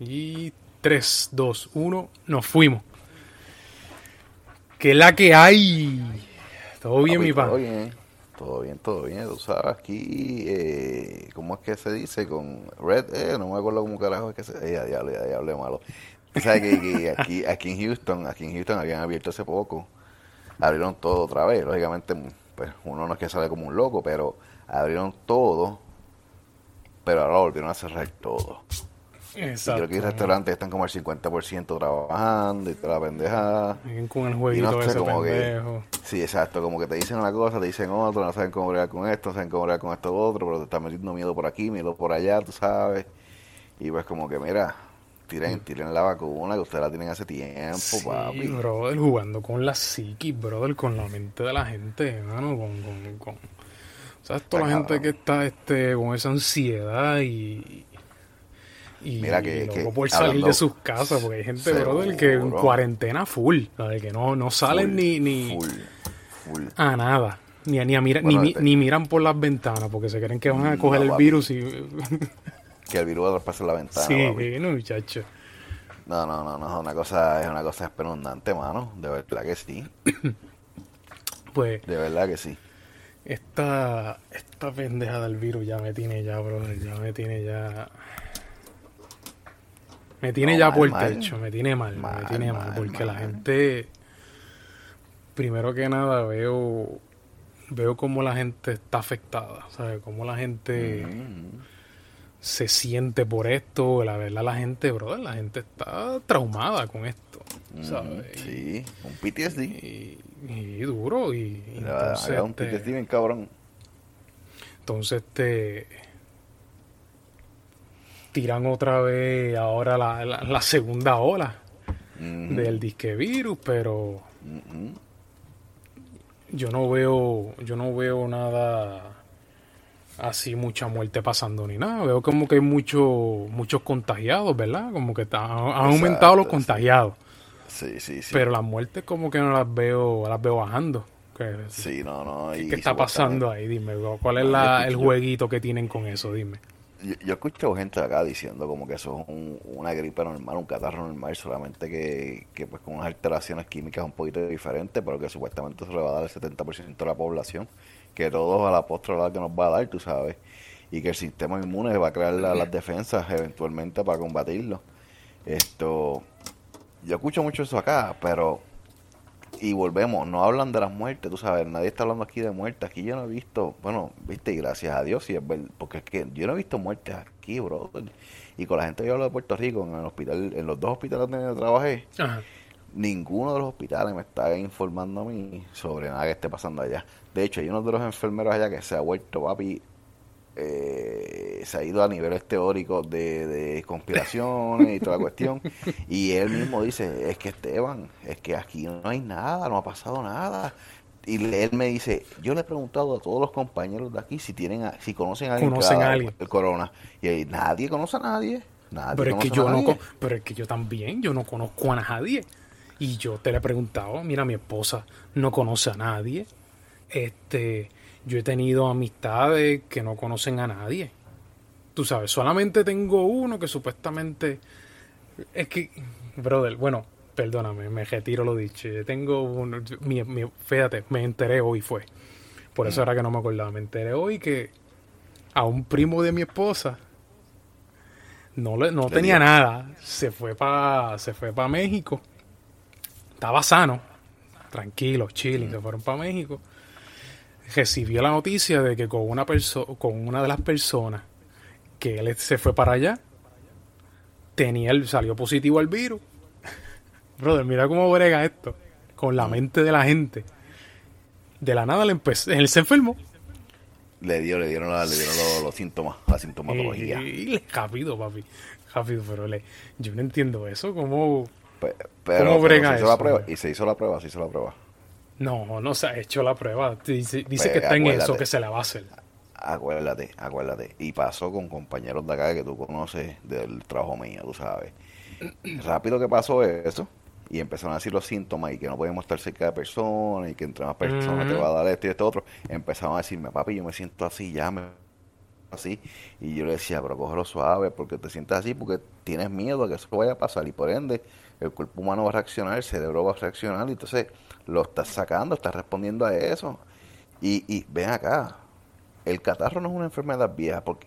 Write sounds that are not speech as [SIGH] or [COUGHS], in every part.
Y 3, 2, 1, nos fuimos. ¿Qué es la que hay? Todo bien, Papi, mi pan. Todo bien, todo bien, todo bien. Tú sabes, aquí, eh, ¿cómo es que se dice? Con Red, eh, no me acuerdo cómo carajo es que se... Eh, ya diablo, ya diablo, malo. Tú sabes que, que [LAUGHS] aquí, aquí en Houston, aquí en Houston habían abierto hace poco. Abrieron todo otra vez. Lógicamente, pues uno no es que sale como un loco, pero abrieron todo. Pero ahora volvieron a cerrar todo. Y Exacto. creo que hay restaurantes están como al 50% trabajando y toda la pendejada. Con el Y jueguito no sé, ese como que- pendejo. Sí, exacto, como que te dicen una cosa, te dicen otra, no saben cómo bregar con esto, no saben cómo bregar con esto otro, pero te están metiendo miedo por aquí, miedo por allá, tú sabes. Y pues como que, mira, tiren, tiren la vacuna, que ustedes la tienen hace tiempo, Sí, papi. brother, jugando con la psiquis, brother, con la mente de la gente, hermano, con, con, con... ¿Sabes? Toda la gente que está este, con esa ansiedad y... Y Mira que- loco que por salir hablando- de sus casas, porque hay gente, brother, que en cuarentena full, ¿sabes? Que no, no salen Full, ni, ni Full, full. a nada. Ni, ni, a mira- Bueno, ni, este- ni miran por las ventanas porque se creen que van a No, coger el papi. virus y... [LAUGHS] Que el virus traspase la ventana, sí, papi. no, muchacho. No, no, no, no, es una cosa, es una cosa espeluznante, mano. De verdad que sí, [COUGHS] Pues de verdad que sí. esta, esta pendeja del virus ya me tiene ya, brother, ya me tiene ya... Me tiene No, ya mal, por el techo, me tiene mal, me tiene mal, mal, porque la gente, primero que nada veo, veo cómo la gente está afectada, ¿sabes? Cómo la gente Mm. se siente por esto, la verdad la gente, brother, la gente está traumada con esto, ¿sabes? Mm, Sí, un PTSD. Y, y duro, y, entonces, un este, PTSD bien cabrón. entonces este tiran otra vez ahora la, la, la segunda ola del disque virus, pero yo no veo, yo no veo nada así mucha muerte pasando ni nada. Veo como que hay muchos muchos contagiados, ¿verdad? Como que está- han aumentado los contagiados. Sí, sí, sí. Pero las muertes como que no las veo, las veo bajando. ¿Qué, Sí, no, no. y ¿qué está pasando ahí? Dime, ¿cuál es la- el jueguito que tienen con eso? Dime. Yo, yo escucho gente acá diciendo como que eso es un- una gripe normal, un catarro normal, solamente que, que pues con unas alteraciones químicas un poquito diferentes, pero que supuestamente se le va a dar al 70% de la población, que todos a la postre la que nos va a dar, tú sabes, y que el sistema inmune va a crear la- las defensas eventualmente para combatirlo. Esto, yo escucho mucho eso acá, pero y volvemos, no hablan de las muertes, tú sabes, nadie está hablando aquí de muertes, aquí yo no he visto, bueno, viste, y gracias a Dios, sí es verdad, porque es que yo no he visto muertes aquí, bro, y con la gente que hablo de Puerto Rico, en el hospital, en los dos hospitales donde trabajé, Ajá. ninguno de los hospitales me está informando a mí sobre nada que esté pasando allá. De hecho, hay uno de los enfermeros allá que se ha vuelto, papi, eh, se ha ido a niveles teóricos de, de conspiraciones y toda la cuestión. Y él mismo dice, es que Esteban, es que aquí no hay nada, no ha pasado nada. Y él me dice, yo le he preguntado a todos los compañeros de aquí si tienen, a- si conocen a alguien Conocen a alguien. el corona. Y ahí, nadie conoce a nadie. Nadie Pero es que yo no, nadie. pero es que yo también, yo no conozco a nadie. Y yo te le he preguntado, mira, mi esposa no conoce a nadie. Este, yo he tenido amistades que no conocen a nadie. Tú sabes, solamente tengo uno que supuestamente es que, brother, bueno, perdóname, me retiro lo dicho. Yo tengo uno, mi, mi- fíjate, me enteré hoy fue. Por eso era que no me acordaba. Me enteré hoy que a un primo de mi esposa no, le, no tenía nada. Se fue para se fue para México. Estaba sano, tranquilo, chilling. Se fueron para México. Recibió la noticia de que con una persona, con una de las personas que él se fue para allá, tenía el, salió positivo al virus. [LAUGHS] Brother, mira cómo brega esto. Con la mente de la gente. De la nada le empezó, él se enfermó. Le dio, le dieron, la- le dieron los, los síntomas, la sintomatología. Y, rápido, papi. Rápido, pero le, yo no entiendo eso. ¿Cómo? Pe- Pero, ¿Cómo pero brega se hizo eso? la prueba y se hizo la prueba, se hizo la prueba. No, no se ha hecho la prueba. Dice, dice Pues, que está en eso, que se la va a hacer. Acuérdate, acuérdate. Y pasó con compañeros de acá que tú conoces del trabajo mío, tú sabes. Rápido que pasó eso y empezaron a decir los síntomas y que no podemos estar cerca de personas y que entre más personas te va a dar esto y esto otro. Empezaron a decirme, papi, yo me siento así ya, me así. Y yo le decía, pero cógelo suave, porque te sientes así, porque tienes miedo a que eso vaya a pasar. Y por ende, el cuerpo humano va a reaccionar, el cerebro va a reaccionar, y entonces lo estás sacando, estás respondiendo a eso. Y, y ven acá, el catarro no es una enfermedad vieja, porque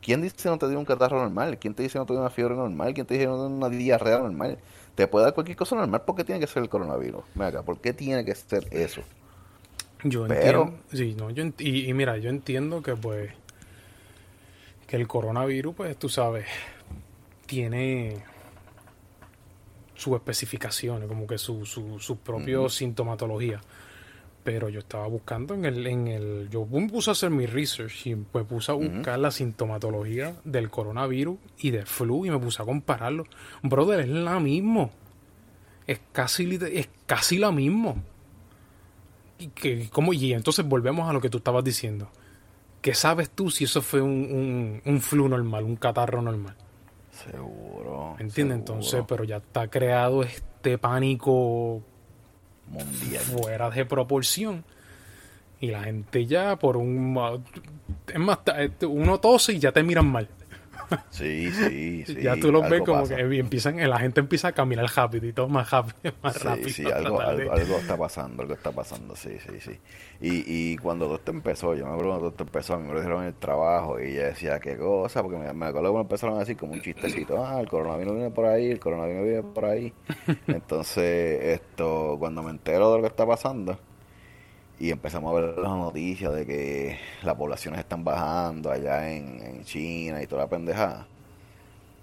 ¿quién dice no te dio un catarro normal? ¿Quién te dice no te dio una fiebre normal? ¿Quién te dice no te dio una diarrea normal? Te puede dar cualquier cosa normal, ¿por qué tiene que ser el coronavirus? Ven acá, ¿por qué tiene que ser eso? Yo entiendo, sí, no, yo y, y, mira, yo entiendo que pues que el coronavirus, pues tú sabes, tiene sus especificaciones, como que su, su, su propia sintomatología. Pero yo estaba buscando en el, en el, yo me puse a hacer mi research y me puse a buscar la sintomatología del coronavirus y del flu y me puse a compararlo. Brother, es la mismo. Es casi, es casi la mismo y, que, ¿cómo? y entonces volvemos a lo que tú estabas diciendo. ¿Qué sabes tú si eso fue un, un, flu normal, un catarro normal? Seguro. ¿Entiendes? Entonces, pero ya está creado este pánico mundial fuera de proporción. Y la gente ya por un... Es más, uno tose y ya te miran mal. Sí, sí, [LAUGHS] sí. Ya tú los ves como que empiezan, la gente empieza a caminar rapidito, más rápido, [LAUGHS] más sí, rápido. Sí, algo, algo, algo, está pasando, algo está pasando, sí, sí, sí. Y, y cuando todo esto empezó, yo me acuerdo cuando todo esto empezó, a mí me lo dijeron en el trabajo y ella decía, qué cosa, porque me, me acuerdo me empezaron a decir como un chistecito, ah, el coronavirus viene por ahí, el coronavirus viene por ahí. [LAUGHS] Entonces, esto, cuando me entero de lo que está pasando, y empezamos a ver las noticias de que las poblaciones están bajando allá en, China y toda la pendejada.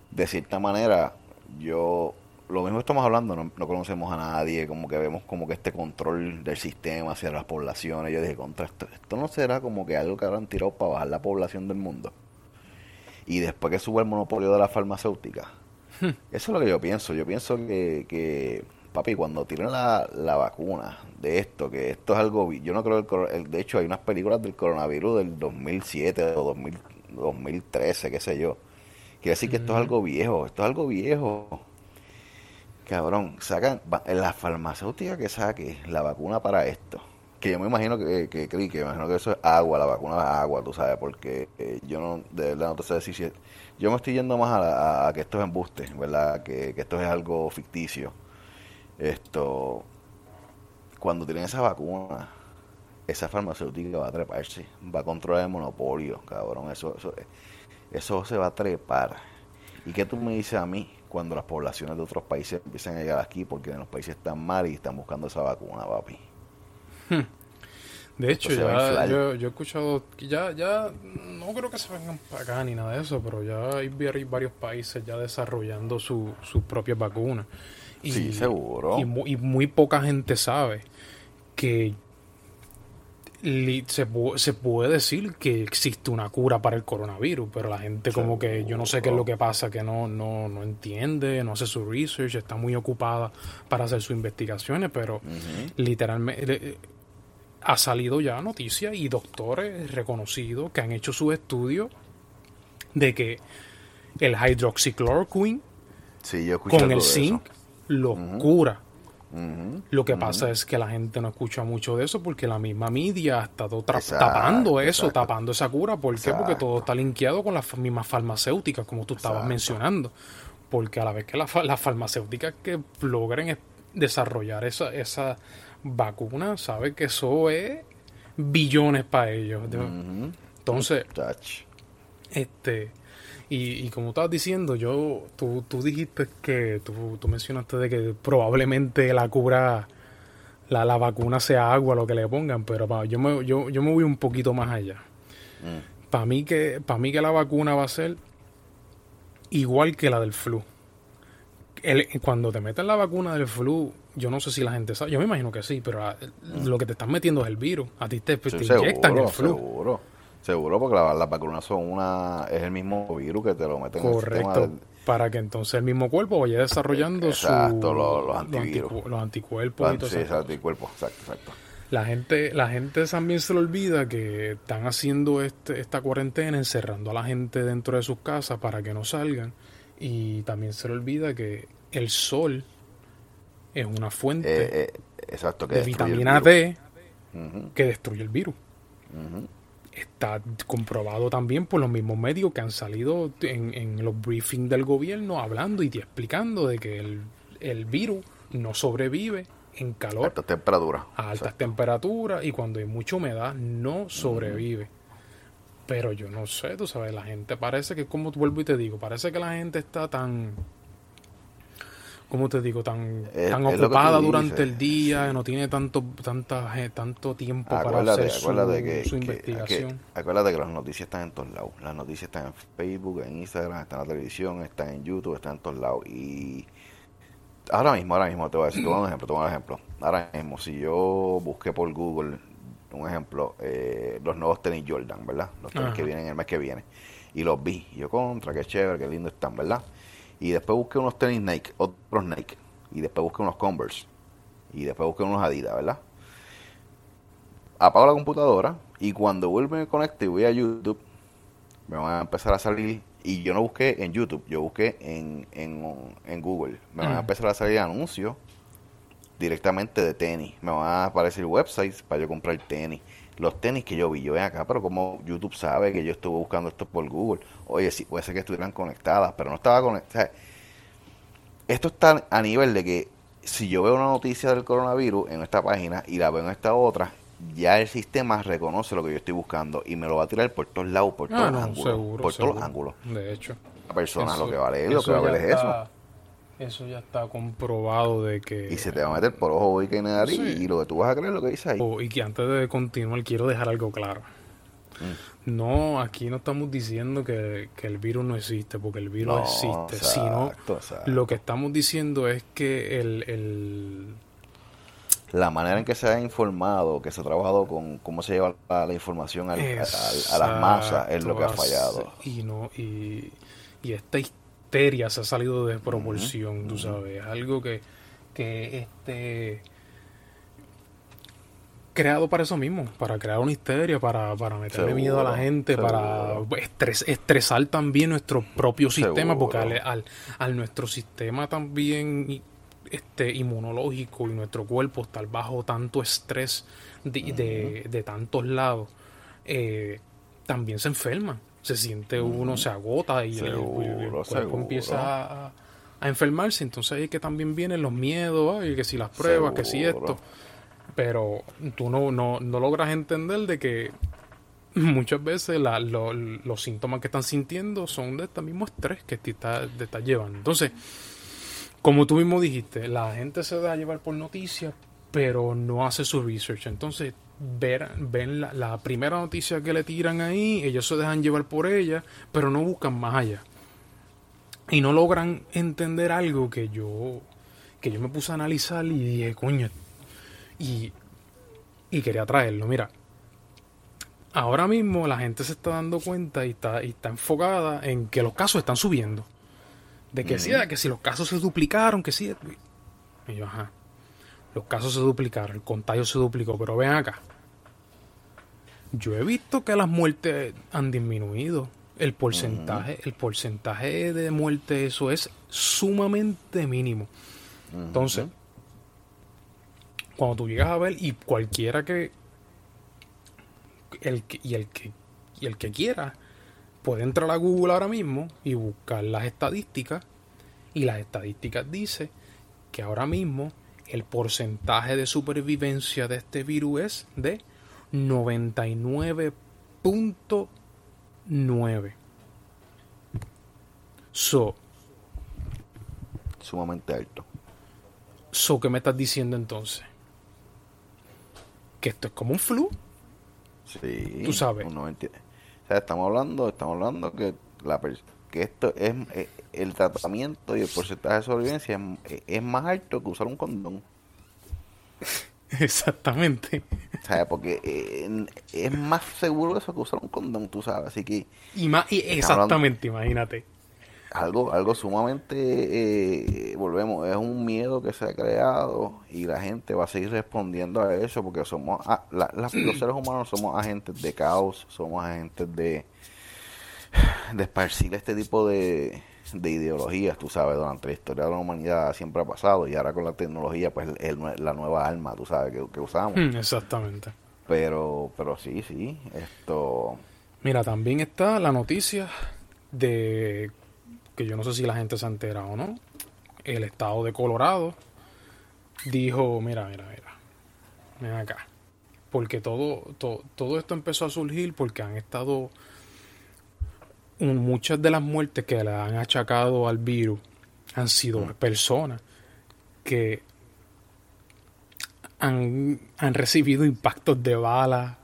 De cierta manera, yo, lo mismo estamos hablando, no, conocemos a nadie, como que vemos como que este control del sistema hacia las poblaciones. Yo dije, contra esto, esto no será como que algo que habrán tirado para bajar la población del mundo. Y después que sube el monopolio de la farmacéutica. Hmm. Eso es lo que yo pienso. Yo pienso que, que papi, cuando tiren la, la vacuna de esto, que esto es algo, yo no creo, el, de hecho hay unas películas del coronavirus del 2007 o 2000, 2013, qué sé yo. Quiere decir que esto es algo viejo, esto es algo viejo. Cabrón, sacan la farmacéutica que saque la vacuna para esto. Que yo me imagino que, que, que, que imagino que eso es agua, la vacuna es agua, tú sabes, porque eh, yo no, de verdad no te sé decir si yo me estoy yendo más a, a, que esto es embuste, ¿verdad? Que, que esto es algo ficticio esto, cuando tienen esa vacuna, esa farmacéutica va a treparse, va a controlar el monopolio, cabrón, eso, eso, eso se va a trepar. ¿Y qué tú me dices a mí cuando las poblaciones de otros países empiezan a llegar aquí porque en los países están mal y están buscando esa vacuna, papi? Hmm. De hecho, ya, yo, yo, he escuchado ya, ya, no creo que se vengan para acá ni nada de eso, pero ya hay varios países ya desarrollando sus propias vacunas. Y, sí, seguro. Y muy, muy, poca gente sabe que se, se, puede decir que existe una cura para el coronavirus, pero la gente como que yo no sé qué es lo que pasa, que no, no, no entiende, no hace su research, está muy ocupada para hacer sus investigaciones, pero literalmente eh, ha salido ya noticias y doctores reconocidos que han hecho sus estudios de que el hydroxychloroquine con el zinc locura. Lo que pasa es que la gente no escucha mucho de eso porque la misma media ha estado tapando eso, tapando esa cura. ¿Por qué? Porque todo está linkeado con las mismas farmacéuticas, como tú estabas mencionando. Porque a la vez que las farmacéuticas que logren desarrollar esa, esa vacuna, sabe que eso es billones para ellos. Entonces, este y, como estabas diciendo, yo, tú, tú dijiste que, tú, tú, mencionaste de que probablemente la cura, la, la vacuna sea agua, lo que le pongan, pero yo, me, yo, yo me voy un poquito más allá. Mm. Para mí, que, para mí que la vacuna va a ser igual que la del flu. cuando te meten la vacuna del flu, yo no sé si la gente sabe, yo me imagino que sí, pero mm. lo que te están metiendo es el virus. A ti te, te inyectan el flu. Seguro. Seguro, porque las la vacunas son una. Es el mismo virus que te lo meten Correcto. En el Para que entonces el mismo cuerpo vaya desarrollando exacto, los, antivirus. Los, anticuerpos. sí, anticuerpos, exacto, exacto. La gente, la gente también se le olvida que están haciendo este, esta cuarentena, encerrando a la gente dentro de sus casas para que no salgan. Y también se le olvida que el sol es una fuente eh, eh, exacto, de vitamina D que destruye el virus. Está comprobado también por los mismos medios que han salido en, en los briefings del gobierno hablando y explicando de que el, el virus no sobrevive en calor. Altas temperaturas. A altas temperaturas y cuando hay mucha humedad no sobrevive. Pero yo no sé, tú sabes, la gente parece que, como vuelvo y te digo, parece que la gente está tan, ¿cómo te digo? Tan, tan ocupada durante el día, no tiene tanto tanta, tanto tiempo para hacer su, investigación. acuérdate que las noticias están en todos lados. Las noticias están en Facebook, en Instagram, están en la televisión, están en YouTube, están en todos lados. Y ahora mismo, ahora mismo te voy a decir, te voy a dar un ejemplo, te voy a dar un ejemplo. Ahora mismo, si yo busqué por Google, un ejemplo, eh, los nuevos tenis Jordan, ¿verdad? Los tenis que vienen el mes que viene. Y los vi. yo contra, qué chévere, qué lindo están, ¿verdad? Y después busqué unos tenis Nike, otros Nike. Y después busqué unos Converse. Y después busqué unos Adidas, ¿verdad? Apago la computadora y cuando vuelvo me conecto y voy a YouTube, me van a empezar a salir y yo no busqué en YouTube, yo busqué en, en, Google. Me van a empezar a salir anuncios directamente de tenis. Me van a aparecer websites para yo comprar tenis. Los tenis que yo vi, yo ven acá, pero como YouTube sabe que yo estuve buscando esto por Google. Oye, sí, puede ser que estuvieran conectadas, pero no estaba conectada. esto está a nivel de que si yo veo una noticia del coronavirus en esta página y la veo en esta otra, ya el sistema reconoce lo que yo estoy buscando y me lo va a tirar por todos lados, por ah, todos los ángulos. por todos los ángulos. De hecho. La persona lo que vale es, lo que vale es eso. Eso ya está comprobado de que... Y se te va a meter por ojo y que nariz y lo que tú vas a creer lo que dice ahí. Oh, y que antes de continuar quiero dejar algo claro. Mm. No, aquí no estamos diciendo que, el virus no existe, porque el virus existe, sino lo que estamos diciendo es que el la manera en que se ha informado, que se ha trabajado con cómo se lleva la, información a las masas es lo que ha fallado. Y no y, esta se ha salido de proporción, tú sabes, algo que, que este creado para eso mismo, para crear una histeria, para, para meterle miedo a la gente, para estresar también nuestro propio sistema, porque al, al, nuestro sistema también este, inmunológico y nuestro cuerpo estar bajo tanto estrés de, de, tantos lados, eh, también se enferma. Se siente uno, se agota y el, cuerpo empieza a, enfermarse. Entonces ahí que también vienen los miedos, y que si las pruebas, que si esto. Pero tú no, no, no logras entender de que muchas veces los síntomas que están sintiendo son de este mismo estrés que te está, te está llevando. Entonces, como tú mismo dijiste, la gente se da a llevar por noticias, pero no hace su research. Entonces, ver, ven la, primera noticia que le tiran ahí, ellos se dejan llevar por ella, pero no buscan más allá. Y no logran entender algo que yo, que yo me puse a analizar y dije, coño, y, y quería traerlo. Mira, ahora mismo la gente se está dando cuenta y está, y está enfocada en que los casos están subiendo. De que sí, que si los casos se duplicaron, que sí. Y yo, ajá. Los casos se duplicaron, el contagio se duplicó, pero ven acá. Yo he visto que las muertes han disminuido. El porcentaje, el porcentaje de muerte, eso es sumamente mínimo. Entonces, cuando tú llegas a ver, y cualquiera que, el y el que y el que quiera puede entrar a Google ahora mismo y buscar las estadísticas y las estadísticas dicen que ahora mismo el porcentaje de supervivencia de este virus es de 99.9. So, sumamente alto. So, ¿qué me estás diciendo entonces? Que esto es como un flu. Sí. Tú sabes estamos hablando, estamos hablando que la que esto es eh, el tratamiento y el porcentaje de sobrevivencia es, más alto que usar un condón. [LAUGHS] [LAUGHS] Exactamente. ¿Sabes? Porque eh, es más seguro eso que usar un condón, tú sabes. Así que. Y más, exactamente, imagínate. Algo, algo sumamente, eh, volvemos, es un miedo que se ha creado y la gente va a seguir respondiendo a eso porque somos, los [CLEARS THROAT] seres humanos somos agentes de caos, somos agentes de, de esparcir este tipo de, de ideologías, tú sabes, durante la historia de la humanidad siempre ha pasado y ahora con la tecnología pues es la nueva arma, tú sabes, que, usamos. Mm, exactamente. Pero, pero sí, sí, esto... Mira, también está la noticia de que yo no sé si la gente se entera o no. El estado de Colorado dijo, mira, mira, mira, ven acá. Porque todo, todo, todo esto empezó a surgir porque han estado muchas de las muertes que le han achacado al virus han sido Mm. personas que han, han recibido impactos de balas,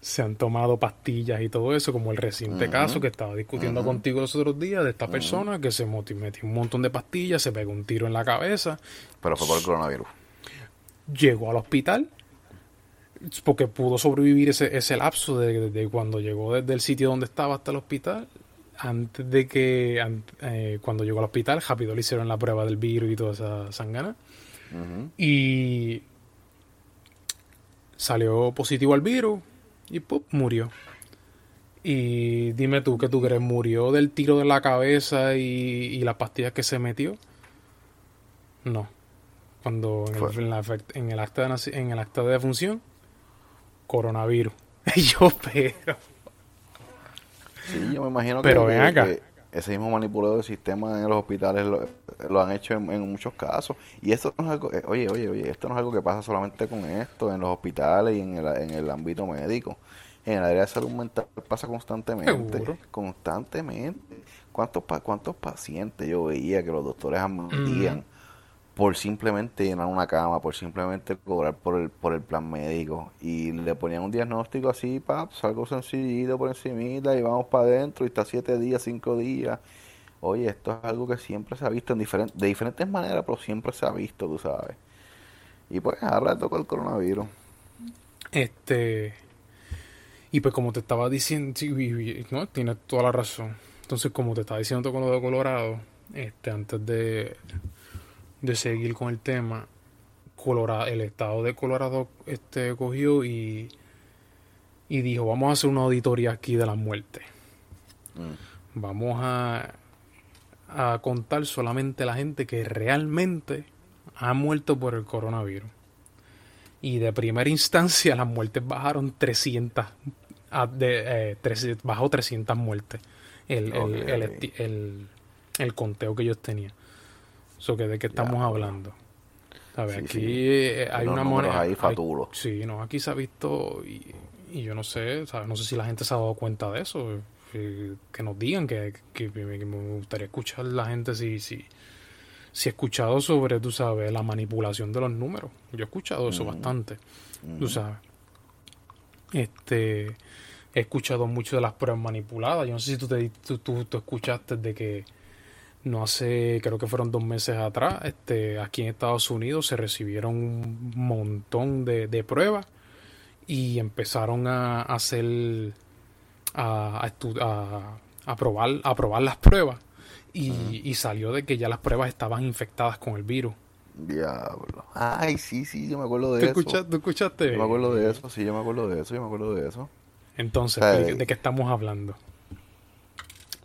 se han tomado pastillas y todo eso, como el reciente Ujú. caso que estaba discutiendo Ujú. contigo los otros días de esta persona que se metió un montón de pastillas, se pegó un tiro en la cabeza, Pero fue por el coronavirus. llegó al hospital porque pudo sobrevivir ese, ese lapso de, de cuando llegó desde el sitio donde estaba hasta el hospital antes de que eh, cuando llegó al hospital rápido le hicieron la prueba del virus y toda esa sangana. Y salió positivo al virus y ¡pum! murió. Y dime tú qué tú crees murió del tiro de la cabeza y, y las pastillas que se metió no. Cuando en, el, en la efect- en el acta de en el acta de defunción coronavirus. [LAUGHS] Yo pero Sí, yo me imagino Pero que, ven que- acá. que ese mismo manipulado del sistema en los hospitales lo, lo han hecho en, en muchos casos. Y esto no es algo, eh, oye, oye, oye, esto no es algo que pasa solamente con esto, en los hospitales y en el, en el ámbito médico. En el área de salud mental pasa constantemente, Seguro. constantemente. ¿Cuántos, pa- ¿Cuántos pacientes yo veía que los doctores admitían por simplemente llenar una cama, por simplemente cobrar por el, por el plan médico y le ponían un diagnóstico así, pa, pues, algo sencillito por encimita y vamos para adentro y está siete días, cinco días. Oye, esto es algo que siempre se ha visto en diferentes, de diferentes maneras, pero siempre se ha visto, tú sabes. Y pues ahora toca el coronavirus. Este. Y pues como te estaba diciendo, no, tienes toda la razón. Entonces, como te estaba diciendo con lo de Colorado, este, antes de, de seguir con el tema, Colorado, el estado de Colorado este, cogió y, y dijo, vamos a hacer una auditoría aquí de las muertes. Mm. Vamos a, a contar solamente la gente que realmente ha muerto por el coronavirus. Y de primera instancia las muertes bajaron 300, a- de, eh, 300 bajó 300 muertes el, el- el conteo que ellos tenían. Que de qué estamos Ya, hablando. ¿Sabes? Sí, aquí sí. eh, hay Unos una moneda. ahí hay- sí, no, aquí se ha visto y, y yo no sé, ¿sabes? no sé si la gente se ha dado cuenta de eso. eh, que nos digan, que, que me, que me gustaría escuchar la gente si, si, si he escuchado sobre, tú sabes, la manipulación de los números. Yo he escuchado eso Ujú. bastante, tú Ujú. sabes. Este, he escuchado mucho de las pruebas manipuladas. Yo no sé si tú, te, tú, tú, tú escuchaste de que no hace, creo que fueron dos meses atrás, este, aquí en Estados Unidos se recibieron un montón de, de pruebas y empezaron a hacer, a, a, a- probar, a probar las pruebas y, y salió de que ya las pruebas estaban infectadas con el virus. Diablo. Ay, sí, sí, yo me acuerdo de ¿Tú, eso. escucha- tú escuchaste? Yo me acuerdo de eso, sí, yo me acuerdo de eso, yo me acuerdo de eso. Entonces, O sea, ¿de, de qué estamos hablando?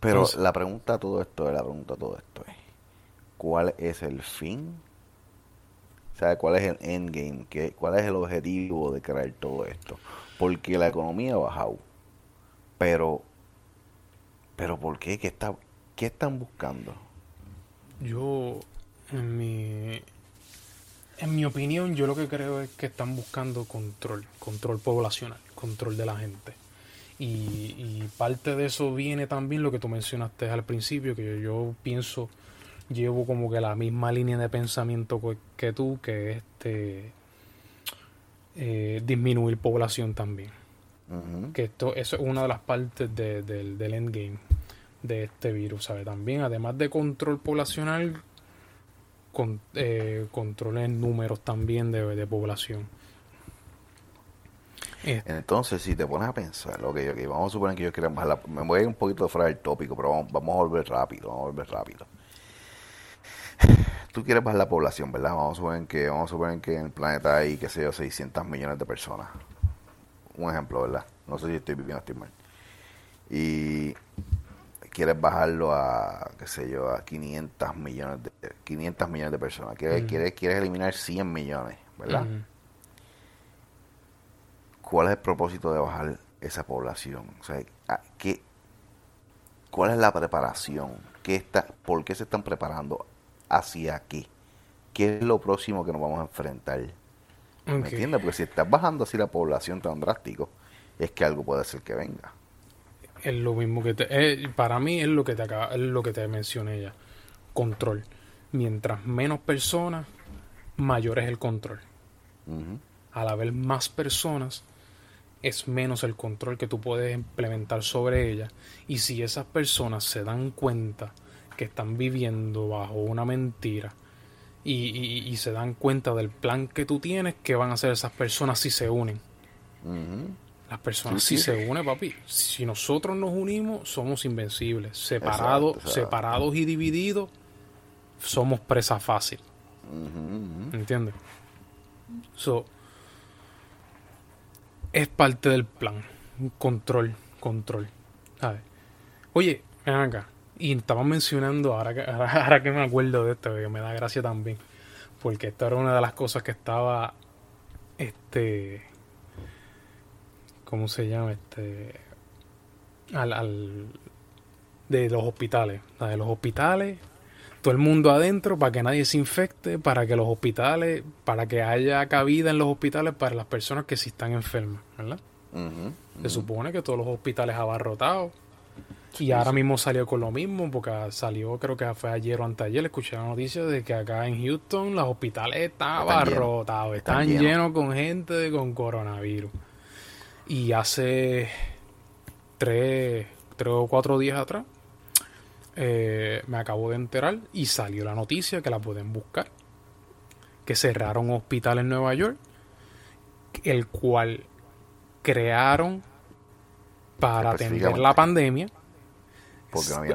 Pero Entonces- la pregunta a todo esto, la pregunta a todo esto es, ¿cuál es el fin? O sea, ¿cuál es el endgame? ¿Qué, ¿Cuál es el objetivo de crear todo esto? Porque la economía ha bajado. Pero, pero ¿por qué? ¿Qué, está, qué están buscando? Yo, en mi, en mi opinión, yo lo que creo es que están buscando control, control poblacional, control de la gente. Y, y parte de eso viene también lo que tú mencionaste al principio, que yo, yo pienso, llevo como que la misma línea de pensamiento que, que tú, que es este, eh, disminuir población también. Que esto, eso es una de las partes de- del, del endgame de este virus, ¿sabe? También, además de control poblacional, con, eh, control en números también de, de población. Entonces, si te pones a pensar, ok, ok, vamos a suponer que yo quiera bajar la- me voy a ir un poquito fuera del tópico, pero vamos, vamos a volver rápido, vamos a volver rápido. Tú quieres bajar la población, ¿verdad? Vamos a suponer que, vamos a suponer que en el planeta hay, qué sé yo, 600 millones de personas. Un ejemplo, ¿verdad? No sé si estoy bien o estoy mal. Y quieres bajarlo a, qué sé yo, a 500 millones de, 500 millones de personas. Quieres, Ujú. quieres, quieres eliminar 100 millones, ¿verdad? ujú. ¿Cuál es el propósito de bajar esa población? O sea, ¿qué, ¿cuál es la preparación? ¿Qué está, ¿Por qué se están preparando? ¿Hacia qué? ¿Qué es lo próximo que nos vamos a enfrentar? ¿Me entiendes? Porque si estás bajando así la población tan drástico, es que algo puede ser que venga. Es lo mismo que te, eh, para mí es lo que te acaba, es lo que te mencioné ya. Control. Mientras menos personas, mayor es el control. Al haber más personas, es menos el control que tú puedes implementar sobre ellas. Y si esas personas se dan cuenta que están viviendo bajo una mentira y, se dan cuenta del plan que tú tienes, ¿qué van a hacer esas personas si se unen? Las personas si se unen, papi. Si nosotros nos unimos, somos invencibles. Separados, separados y divididos, somos presa fácil. ¿Entiendes? So, es parte del plan. Control, control. ¿sabes? Oye, ven acá. Y estaba mencionando, ahora que, ahora, que me acuerdo de esto, que me da gracia también. Porque esto era una de las cosas que estaba. Este. ¿Cómo se llama? Este. Al. al de los hospitales. De los hospitales todo el mundo adentro para que nadie se infecte, para que los hospitales, para que haya cabida en los hospitales para las personas que sí están enfermas, ¿verdad? Se supone que todos los hospitales abarrotados. y ahora mismo salió con lo mismo, porque salió, creo que fue ayer o anteayer, escuché la noticia de que acá en Houston los hospitales están, abarrotados, están, llenos. con gente con coronavirus. Y hace tres, tres o cuatro días atrás, eh, me acabo de enterar y salió la noticia que la pueden buscar. Que cerraron un hospital en Nueva York, el cual crearon para atender la pandemia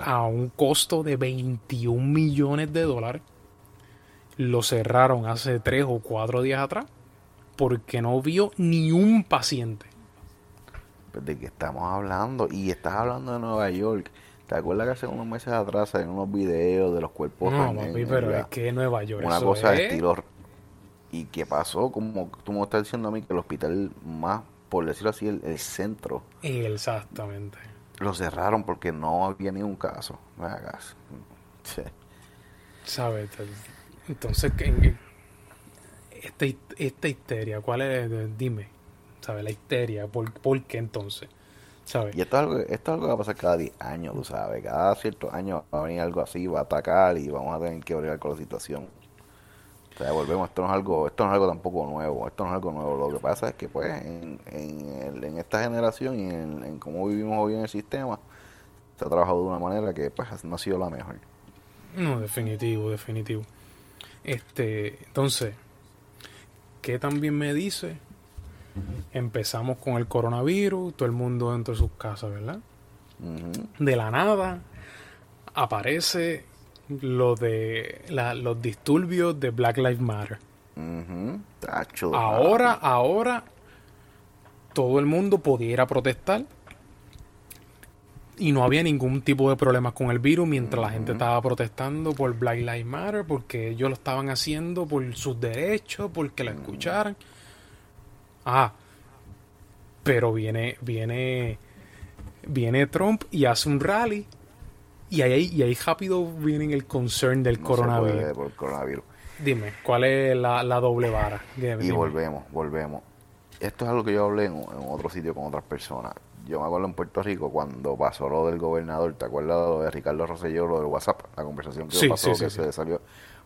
a un costo de 21 millones de dólares. Lo cerraron hace tres o cuatro días atrás porque no vio ni un paciente. Pues, ¿De qué estamos hablando? Y estás hablando de Nueva York ¿Te acuerdas que hace unos meses atrás hay unos videos de los cuerpos? No, pero es que Nueva York. Una cosa de estilo. ¿Y qué pasó? Como tú me estás diciendo a mí que el hospital más, por decirlo así, el, centro. Exactamente. Lo cerraron porque no había ningún caso. No hagas. [LAUGHS] Sí. ¿Sabes? Entonces, esta, esta histeria, ¿cuál es? Dime. ¿Sabes? La histeria, ¿por, ¿por qué entonces? Y esto es, algo, esto es algo que va a pasar cada 10 años, tú sabes. Cada ciertos años va a venir algo así, va a atacar y vamos a tener que bregar con la situación. O sea, volvemos, esto no es algo, esto no es algo tampoco nuevo, esto no es algo nuevo. Lo que pasa es que pues en, en, esta generación y en, cómo vivimos hoy en el sistema, se ha trabajado de una manera que pues no ha sido la mejor. No, definitivo, definitivo. Este, entonces, ¿qué también me dice? Empezamos con el coronavirus, todo el mundo dentro de sus casas, ¿verdad? De la nada aparece lo de los disturbios de Black Lives Matter. Ahora, ahora todo el mundo pudiera protestar y no había ningún tipo de problemas con el virus mientras la gente estaba protestando por Black Lives Matter porque ellos lo estaban haciendo por sus derechos, porque la escucharan. Ah, pero viene, viene, viene Trump y hace un rally y ahí, y ahí rápido viene el concern del coronavirus. Dime, ¿cuál es la, doble vara? y volvemos, volvemos. Esto es algo que yo hablé en, otro sitio con otras personas. Yo me acuerdo en Puerto Rico cuando pasó lo del gobernador, ¿te acuerdas lo de Ricardo Rosselló, lo del WhatsApp? La conversación que pasó, que se salió.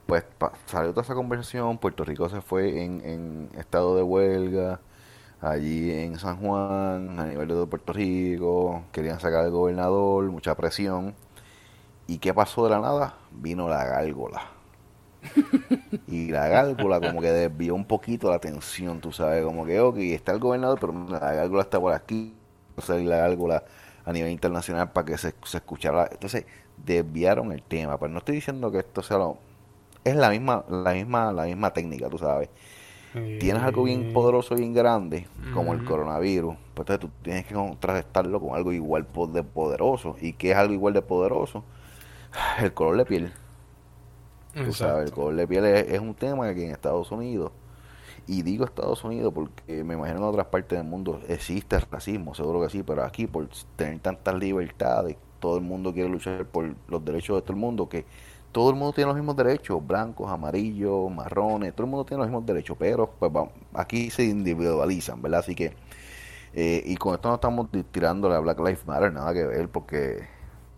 Pues salió toda esa conversación, Puerto Rico se fue en, en estado de huelga, allí en San Juan, a nivel de Puerto Rico, querían sacar al gobernador, mucha presión. ¿Y qué pasó de la nada? Vino la gárgola. [LAUGHS] y la gárgola como que desvió un poquito la atención, tú sabes, como que, ok, está el gobernador, pero la gárgola está por aquí, y la gárgola a nivel internacional para que se, se escuchara. Entonces, desviaron el tema. Pero no estoy diciendo que esto sea lo... Es la misma, la misma, la misma técnica, tú sabes tienes algo bien poderoso, bien grande, como el coronavirus, pues entonces tú tienes que contrarrestarlo con algo igual de poderoso. ¿Y qué es algo igual de poderoso? [SIGHS] El color de piel. Tú sabes, el color de piel es, un tema que en Estados Unidos y digo Estados Unidos porque me imagino en otras partes del mundo existe racismo, seguro que sí, pero aquí por tener tantas libertades, todo el mundo quiere luchar por los derechos de todo el mundo, que todo el mundo tiene los mismos derechos, blancos, amarillos, marrones, todo el mundo tiene los mismos derechos, pero pues aquí se individualizan, ¿verdad? Así que, eh, y con esto no estamos tirando a Black Lives Matter, nada que ver, porque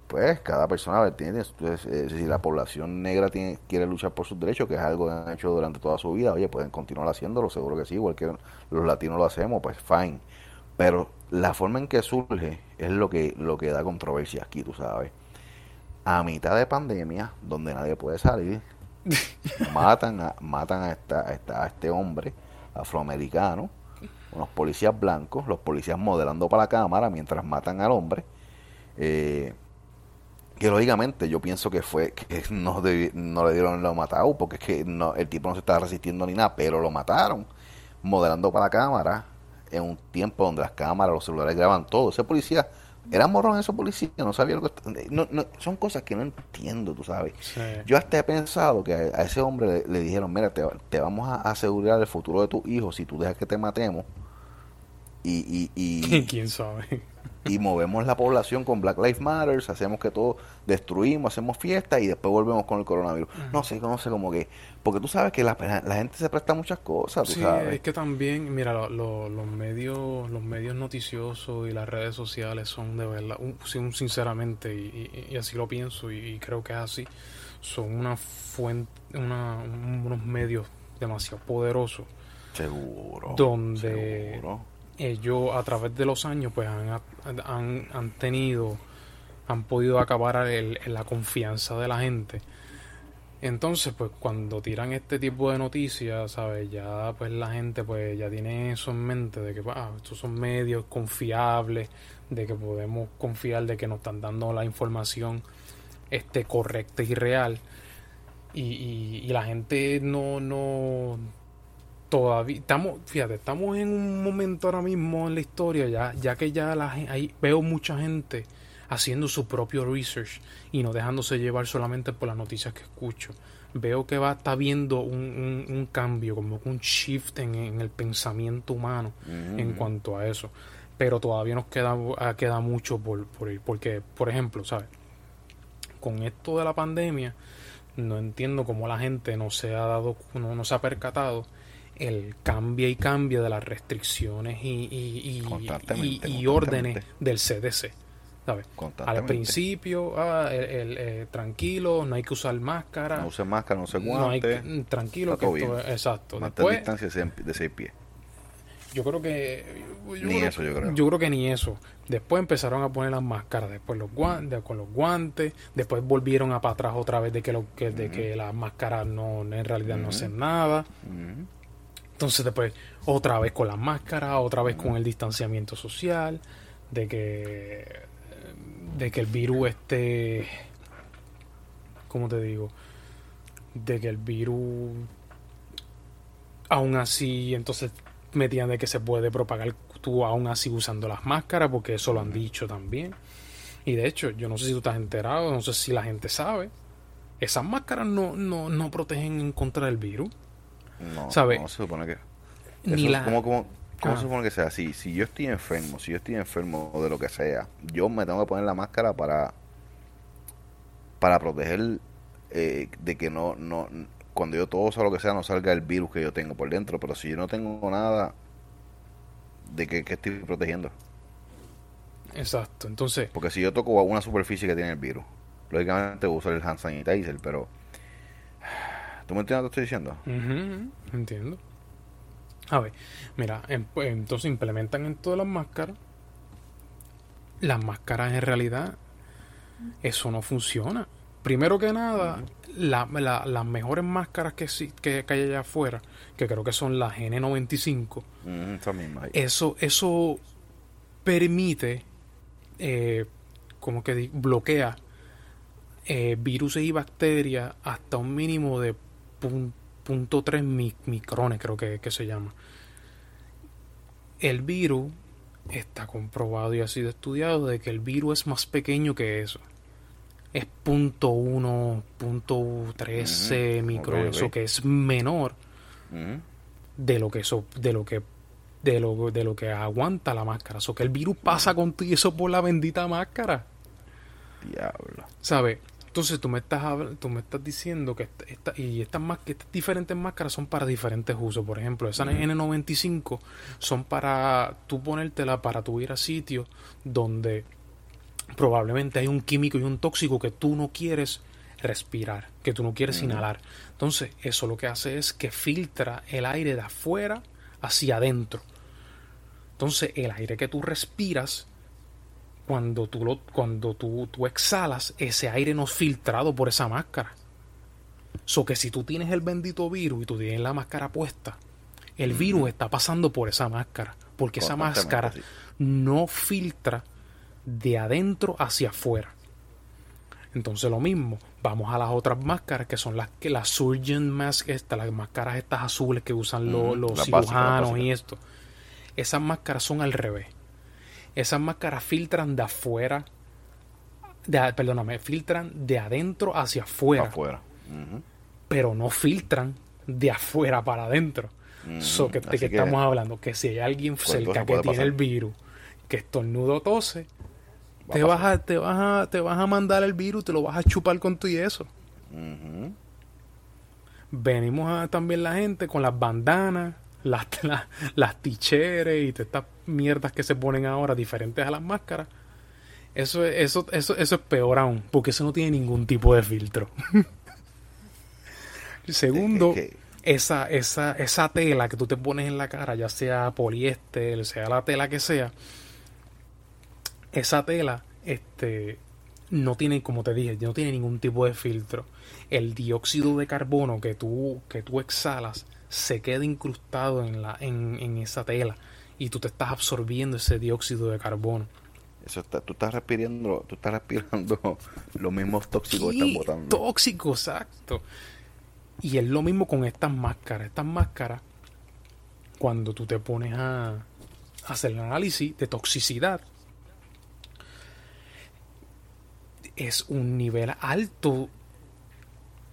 pues cada persona tiene, eh, si la población negra tiene, quiere luchar por sus derechos, que es algo que han hecho durante toda su vida, oye, pueden continuar haciéndolo, seguro que sí, igual que los latinos lo hacemos, pues fine. Pero la forma en que surge es lo que, lo que da controversia aquí, tú sabes. A mitad de pandemia, donde nadie puede salir, [LAUGHS] matan a, matan a, esta, a, a este hombre afroamericano, unos policías blancos, los policías modelando para la cámara mientras matan al hombre. Eh, que lógicamente yo pienso que fue que [LAUGHS] no, no le dieron lo matado porque es que no, el tipo no se estaba resistiendo ni nada, pero lo mataron modelando para la cámara en un tiempo donde las cámaras, los celulares graban todo. Ese policía era morrón esos policías, no sabía lo que no, no, son cosas que no entiendo, tú sabes. Yo hasta he pensado que a, ese hombre le, dijeron, mira, te, te, vamos a asegurar el futuro de tu hijo si tú dejas que te matemos. Y, y, y [LAUGHS] quién sabe y movemos la población con Black Lives Matter, hacemos que todo destruimos, hacemos fiestas y después volvemos con el coronavirus. No sé, no sé, como que, porque tú sabes que la, gente se presta muchas cosas, tú sí, sabes. es que también, mira, los medios los medios noticiosos y las redes sociales son de verdad, sinceramente, y, así lo pienso y, creo que es así, son una fuente, una, unos medios demasiado poderosos. Seguro. Donde seguro ellos a través de los años pues han, han, han tenido, han podido acabar en la confianza de la gente. Entonces, pues cuando tiran este tipo de noticias, ¿sabes? Ya pues la gente pues ya tiene eso en mente de que ah, estos son medios confiables, de que podemos confiar de que nos están dando la información este correcta y real. Y, y, y la gente no, no, todavía estamos, fíjate, estamos en un momento ahora mismo en la historia ya, ya que ya la ahí veo mucha gente haciendo su propio research y no dejándose llevar solamente por las noticias que escucho. Veo que va está viendo un, un, cambio, como un shift en, el pensamiento humano en cuanto a eso. Pero todavía nos queda, ah, queda mucho por, por ir. Porque, por ejemplo, ¿sabes? Con esto de la pandemia, no entiendo cómo la gente no se ha dado, no, no se ha percatado el cambia y cambia de las restricciones y, y, y, órdenes del CDC. ¿sabes? Al principio, ah, el, eh, tranquilo, no hay que usar máscara. No use máscara, no se guante. No tranquilo, que esto, exacto. Mantén distancia de seis pies. Yo creo que. Yo ni eso, yo creo. Yo creo que ni eso. Después empezaron a poner las máscaras, después los guantes, con los guantes, después volvieron a para atrás otra vez de que, lo, que, de que las máscaras no, en realidad no hacen nada. Entonces después otra vez con la máscara, otra vez con el distanciamiento social, de que de que el virus esté ¿cómo te digo? De que el virus aún así entonces metían de que se puede propagar tú aún así usando las máscaras porque eso lo han dicho también. Y de hecho, yo no sé si tú estás enterado, no sé si la gente sabe. Esas máscaras no, no, no protegen en contra del virus. No, ¿sabe? se supone que. ¿Cómo, ah. se supone que sea? Si, si yo estoy enfermo, si yo estoy enfermo de lo que sea, yo me tengo que poner la máscara para para proteger eh, de que no, no, cuando yo toso o lo que sea, no salga el virus que yo tengo por dentro. Pero si yo no tengo nada, ¿de qué, estoy protegiendo? Exacto, entonces. Porque si yo toco una superficie que tiene el virus, lógicamente uso el hand sanitizer, pero ¿Tú me entiendes lo que estoy diciendo? entiendo. A ver, mira, entonces implementan en todas las máscaras. Las máscaras en realidad, eso no funciona. Primero que nada, las mejores máscaras que, que, hay allá afuera, que creo que son las N95, eso, eso permite, eh, como que bloquea eh, virus y bacterias hasta un mínimo de punto .3 micrones, creo que, se llama. El virus está comprobado y ha sido estudiado de que el virus es más pequeño que eso. Es punto .1, punto .13 micrones, que es menor de lo que eso, de lo que de lo, de lo que aguanta la máscara. O que el virus pasa con y eso por la bendita máscara. Diablo. ¿Sabes? Entonces tú me estás tú me estás diciendo que esta, y estas, estas diferentes máscaras son para diferentes usos. Por ejemplo, esa N95 son para tú ponértela para tu ir a sitios donde probablemente hay un químico y un tóxico que tú no quieres respirar, que tú no quieres inhalar. Entonces, eso lo que hace es que filtra el aire de afuera hacia adentro. Entonces, el aire que tú respiras cuando tú, lo, cuando tú, tú exhalas, ese aire no es filtrado por esa máscara. So que si tú tienes el bendito virus y tú tienes la máscara puesta, el virus está pasando por esa máscara. Porque esa máscara no filtra de adentro hacia afuera. Entonces lo mismo, vamos a las otras máscaras que son las que las surgeon mask, estas, las máscaras estas azules que usan los, cirujanos y esto. Esas máscaras son al revés esas máscaras filtran de afuera, de, perdóname, filtran de adentro hacia afuera. Afuera. Pero no filtran de afuera para adentro. que, ¿De qué estamos hablando? Que si hay alguien cerca que tiene el virus, que estornudo tose, te vas, a, te, vas a, te vas a mandar el virus, te lo vas a chupar con tu y eso. Venimos a, también la gente con las bandanas, [LAUGHS] las, las, ticheres y estas mierdas que se ponen ahora diferentes a las máscaras. Eso, eso, eso, eso es peor aún, porque eso no tiene ningún tipo de filtro. [LAUGHS] Segundo, esa, esa, esa tela que tú te pones en la cara, ya sea poliéster, sea la tela que sea, esa tela, este, no tiene, como te dije, no tiene ningún tipo de filtro. El dióxido de carbono que tú, que tú exhalas se queda incrustado en, la, en, en esa tela y tú te estás absorbiendo ese dióxido de carbono. Eso está, tú estás respirando, tú estás respirando [LAUGHS] los mismos tóxicos que están botando. Tóxico, exacto. Y es lo mismo con estas máscaras. Estas máscaras, cuando tú te pones a, hacer el análisis de toxicidad, es un nivel alto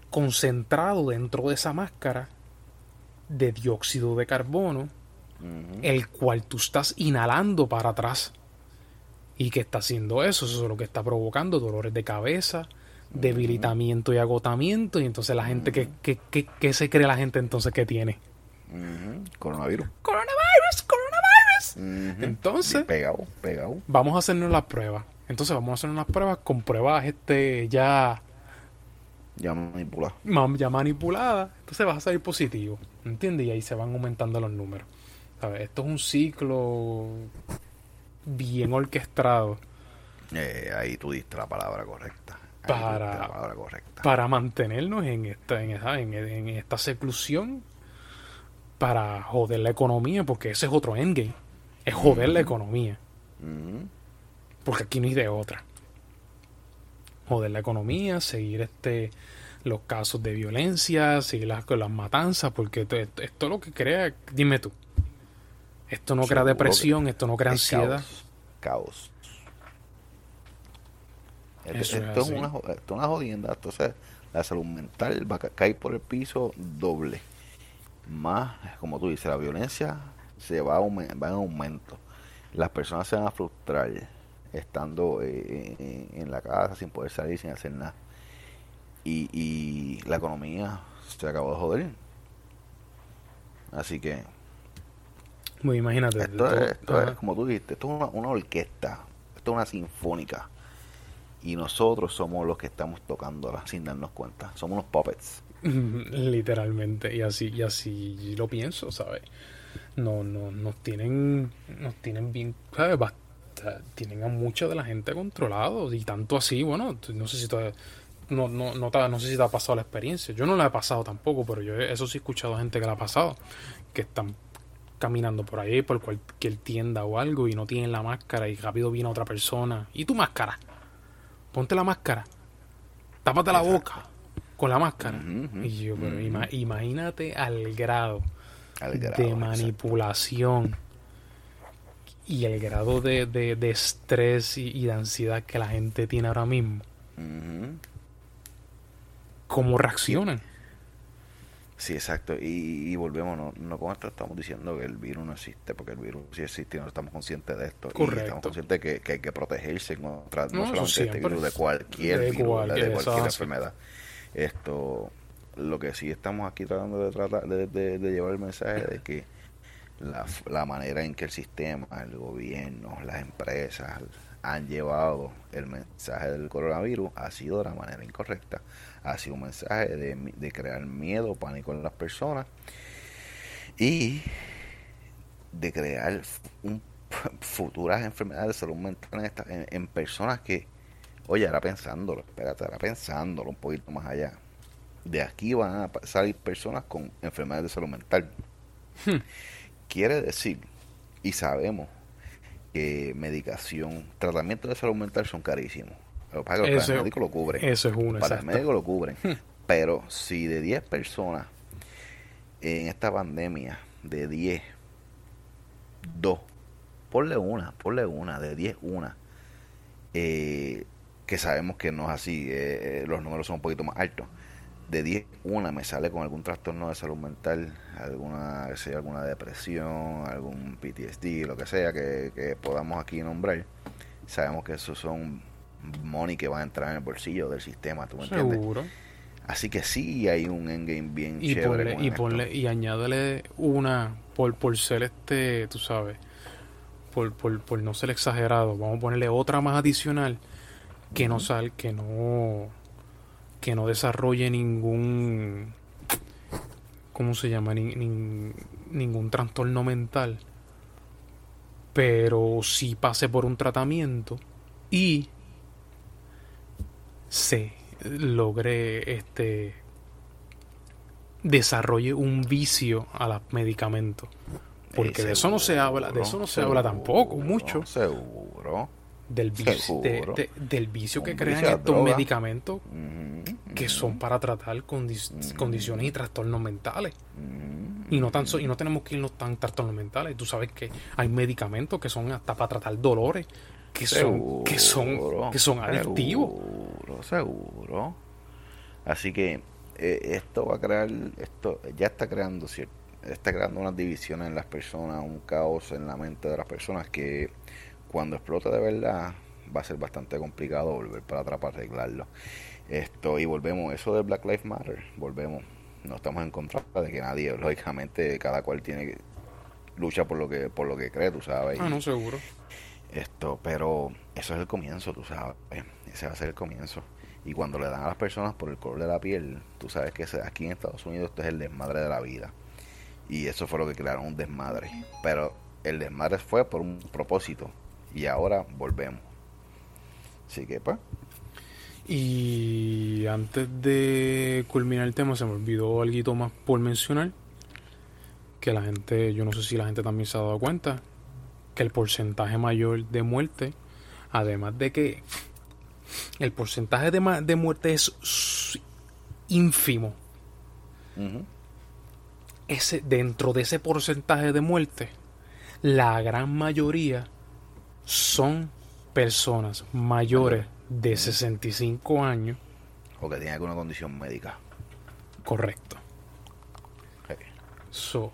concentrado dentro de esa máscara de dióxido de carbono, el cual tú estás inhalando para atrás. ¿Y qué está haciendo eso? Eso es lo que está provocando dolores de cabeza, debilitamiento y agotamiento. Y entonces la gente, ¿qué, qué, se cree la gente entonces que tiene? Coronavirus. Coronavirus, coronavirus. Entonces, pegado, pegado. Vamos a hacernos las pruebas. Entonces vamos a hacer unas pruebas con pruebas este ya ya manipulada. Ya manipulada. Entonces vas a salir positivo. ¿Entiendes? Y ahí se van aumentando los números. ¿Sabes? Esto es un ciclo bien orquestado. Eh, ahí tú diste la palabra correcta. para, para mantenernos en esta, en, esa, en, esta seclusión. Para joder la economía. Porque ese es otro endgame. Es joder la economía. Porque aquí no hay de otra joder la economía, seguir este los casos de violencia, seguir las, las matanzas, porque esto, es lo que crea, dime tú, esto no crea depresión, esto no crea ansiedad. Caos. Esto, es, una, esto una jodienda, entonces la salud mental va a caer por el piso doble. Más, como tú dices, la violencia se va, va en aumento. Las personas se van a frustrar estando eh, en la casa sin poder salir, sin hacer nada. Y, y la economía se acabó de joder. Así que... Muy imagínate. Esto, es, como tú dijiste, esto es una, orquesta, esto es una sinfónica. Y nosotros somos los que estamos tocándola sin darnos cuenta. Somos unos puppets. [LAUGHS] Literalmente. Y así, y así lo pienso, ¿sabes? No, no, nos tienen, nos tienen bien, ¿sabes? Tienen a mucha de la gente controlado y tanto así, bueno, no sé si te, no, no, no, no sé si te ha pasado la experiencia. Yo no la he pasado tampoco, pero yo eso sí he escuchado gente que la ha pasado, que están caminando por ahí, por cualquier tienda o algo y no tienen la máscara y rápido viene otra persona. ¿Y tu máscara? Ponte la máscara. Tápate la boca con la máscara. y yo, pero imagínate al grado, al grado de manipulación y el grado de, de, estrés y, de ansiedad que la gente tiene ahora mismo. ¿Cómo reaccionan? Sí, exacto. Y, volvemos, no, no con esto estamos diciendo que el virus no existe, porque el virus sí existe y no estamos conscientes de esto. Correcto. Y estamos conscientes que, que hay que protegerse contra no, solamente este virus, de cualquier virus, de cualquier enfermedad. Esto, lo que sí estamos aquí tratando de tratar de, de, llevar el mensaje de que la, manera en que el sistema, el gobierno, las empresas han llevado el mensaje del coronavirus ha sido de la manera incorrecta ha sido un mensaje de, crear miedo, pánico en las personas y de crear [LAUGHS] futuras enfermedades de salud mental en, personas que, oye, ahora pensándolo, espérate, ahora pensándolo un poquito más allá. De aquí van a salir personas con enfermedades de salud mental. Hmm. Quiere decir, y sabemos, que medicación, tratamiento de salud mental son carísimos. Lo para que los médicos lo cubren. Eso es uno, Para los médicos lo cubren. Pero si de 10 personas en esta pandemia, de 10, 2, ponle una, ponle una, de 10, una, eh, que sabemos que no es así, eh, los números son un poquito más altos. De 10, una me sale con algún trastorno de salud mental, alguna, sea, alguna depresión, algún PTSD, lo que sea que, que podamos aquí nombrar. Sabemos que esos son money que va a entrar en el bolsillo del sistema, ¿tú me entiendes? Seguro. Así que sí hay un endgame bien y chévere. y, ponle, y añádele una, por, por ser este, tú sabes, por, por, por no ser exagerado, vamos a ponerle otra más adicional que no sal, que no que no desarrolle ningún ¿cómo se llama? ningún trastorno mental pero si pase por un tratamiento y se logre este desarrolle un vicio a los medicamentos porque de eso no se habla de eso no se habla tampoco mucho. Seguro del vicio, del vicio que crean estos medicamentos que son para tratar condiciones y trastornos mentales. Y no tan y no tenemos que irnos tan trastornos mentales. Tú sabes que hay medicamentos que son hasta para tratar dolores que son que son que son adictivos. seguro seguro. Así que eh, esto va a crear esto ya está creando cierto está creando unas divisiones en las personas un caos en la mente de las personas que cuando explote de verdad va a ser bastante complicado volver para atrás para arreglarlo esto y volvemos eso de Black Lives Matter volvemos no estamos en contra de que nadie lógicamente cada cual tiene lucha por lo que por lo que cree tú sabes ah no seguro esto, pero eso es el comienzo, tú sabes. Ese va a ser el comienzo. Y cuando le dan a las personas por el color de la piel, tú sabes que aquí en Estados Unidos esto es el desmadre de la vida. Y eso fue lo que crearon, un desmadre. Pero el desmadre fue por un propósito. Y ahora volvemos. Así que, pues. Y antes de culminar el tema, se me olvidó algo más por mencionar. Que la gente, yo no sé si la gente también se ha dado cuenta, que el porcentaje mayor de muerte, además de que el porcentaje de, de muerte es ínfimo. ese, dentro de ese porcentaje de muerte, la gran mayoría son personas mayores de 65 años. O que tienen alguna condición médica. Correcto. So,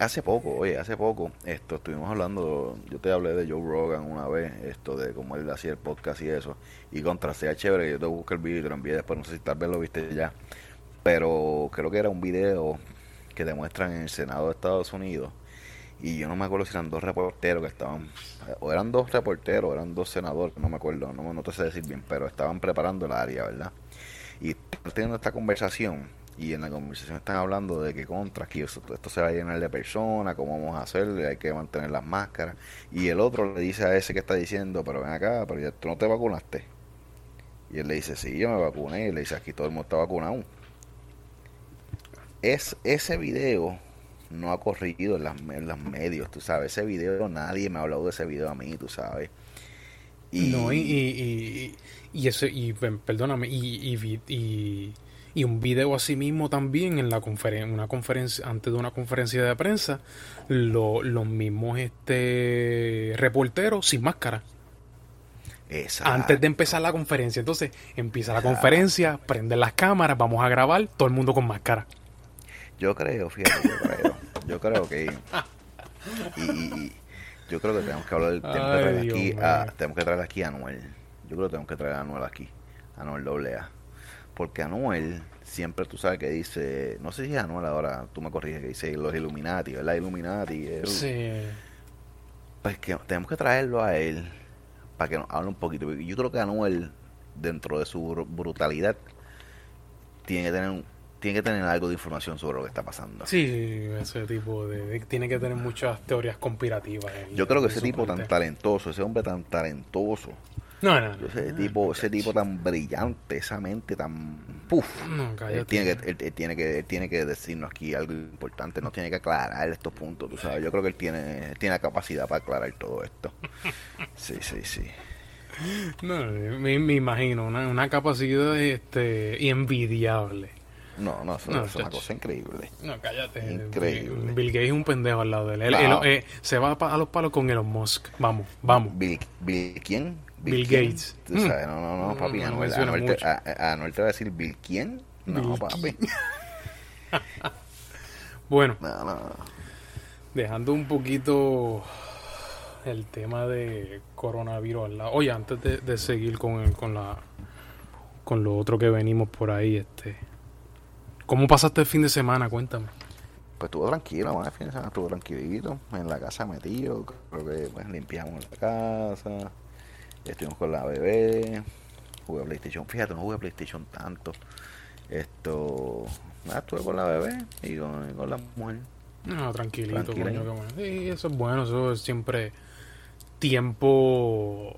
Hace poco, oye, hace poco, esto, estuvimos hablando, yo te hablé de Joe Rogan una vez, esto de cómo él hacía el podcast y eso, y contra sea chévere, yo te busqué el video y te lo envié después, no sé si tal vez lo viste ya, pero creo que era un video que demuestran en el Senado de Estados Unidos, y yo no me acuerdo si eran dos reporteros que estaban, o eran dos reporteros, eran dos senadores, no me acuerdo, no, no te sé decir bien, pero estaban preparando el área, ¿verdad? Y teniendo esta conversación, y en la conversación están hablando de que contra, que esto, se va a llenar de personas, cómo vamos a hacer, hay que mantener las máscaras. Y el otro le dice a ese que está diciendo, pero ven acá, pero ya tú no te vacunaste. Y él le dice, sí, yo me vacuné. Y le dice, aquí todo el mundo está vacunado. Es, ese video no ha corrido en, las, en los medios, tú sabes. Ese video, nadie me ha hablado de ese video a mí, tú sabes. Y... No, y, y, y, ese, y perdóname, y, y y un video así mismo también en la conferencia una conferencia antes de una conferencia de prensa los mismos este reporteros sin máscara antes de empezar la conferencia entonces empieza la conferencia prenden las cámaras vamos a grabar todo el mundo con máscara Yo creo, fíjate, yo creo. Yo creo que. Y, y- yo creo que tenemos que hablar. Tenemos que traer Dios aquí, a, tenemos que traer aquí a Anuel. Yo creo que tenemos que traer a Anuel aquí. Anuel doble A. Porque Anuel siempre tú sabes que dice. No sé si es Anuel ahora, tú me corriges, que dice los Illuminati, ¿verdad? Illuminati. Sí. Pues que tenemos que traerlo a él para que nos hable un poquito. Yo creo que Anuel, dentro de su bru- brutalidad, tiene que tener un- tiene que tener algo de información sobre lo que está pasando. Sí, ese tipo de, de- Tiene que tener muchas teorías conspirativas. Yo creo que ese tipo tan talentoso, ese hombre tan talentoso, No, no, no. ese tipo, ese tipo tan brillante, esa mente tan puf. No, Él tiene, que, él, él tiene que él tiene que decirnos aquí algo importante, nos tiene que aclarar estos puntos, tú sabes. Yo creo que él tiene, él tiene la capacidad para aclarar todo esto. [LAUGHS] Sí, sí, sí. No, me, me imagino, una, una capacidad este, envidiable. No, no, eso, No, es una cosa increíble. No, cállate. Increíble. Bill Gates es un pendejo al lado de él. Él- Claro. él- eh, se va a los palos con Elon Musk. Vamos, vamos. Bill, Bill ¿quién? Bill? Gates. Tú sabes, no, no, no, Mm, papi. no Anuel, Anuel te, a- a- Anuel te va a decir Bill quién? No, Bill papi. [LAUGHS] Bueno, No, no. dejando un poquito el tema de coronavirus al lado. Oye, antes de, de seguir con, el- con la con lo otro que venimos por ahí, este ¿Cómo pasaste el fin de semana? Cuéntame. Pues estuvo tranquilo, más el fin de semana estuvo tranquilito, en la casa metido, creo que pues, limpiamos la casa, estuvimos con la bebé, jugué PlayStation, fíjate, no jugué PlayStation tanto, esto, nada, estuve con la bebé y con, la mujer. No, tranquilito, Tranquilo. coño, qué bueno. Sí, eso es bueno, eso es siempre tiempo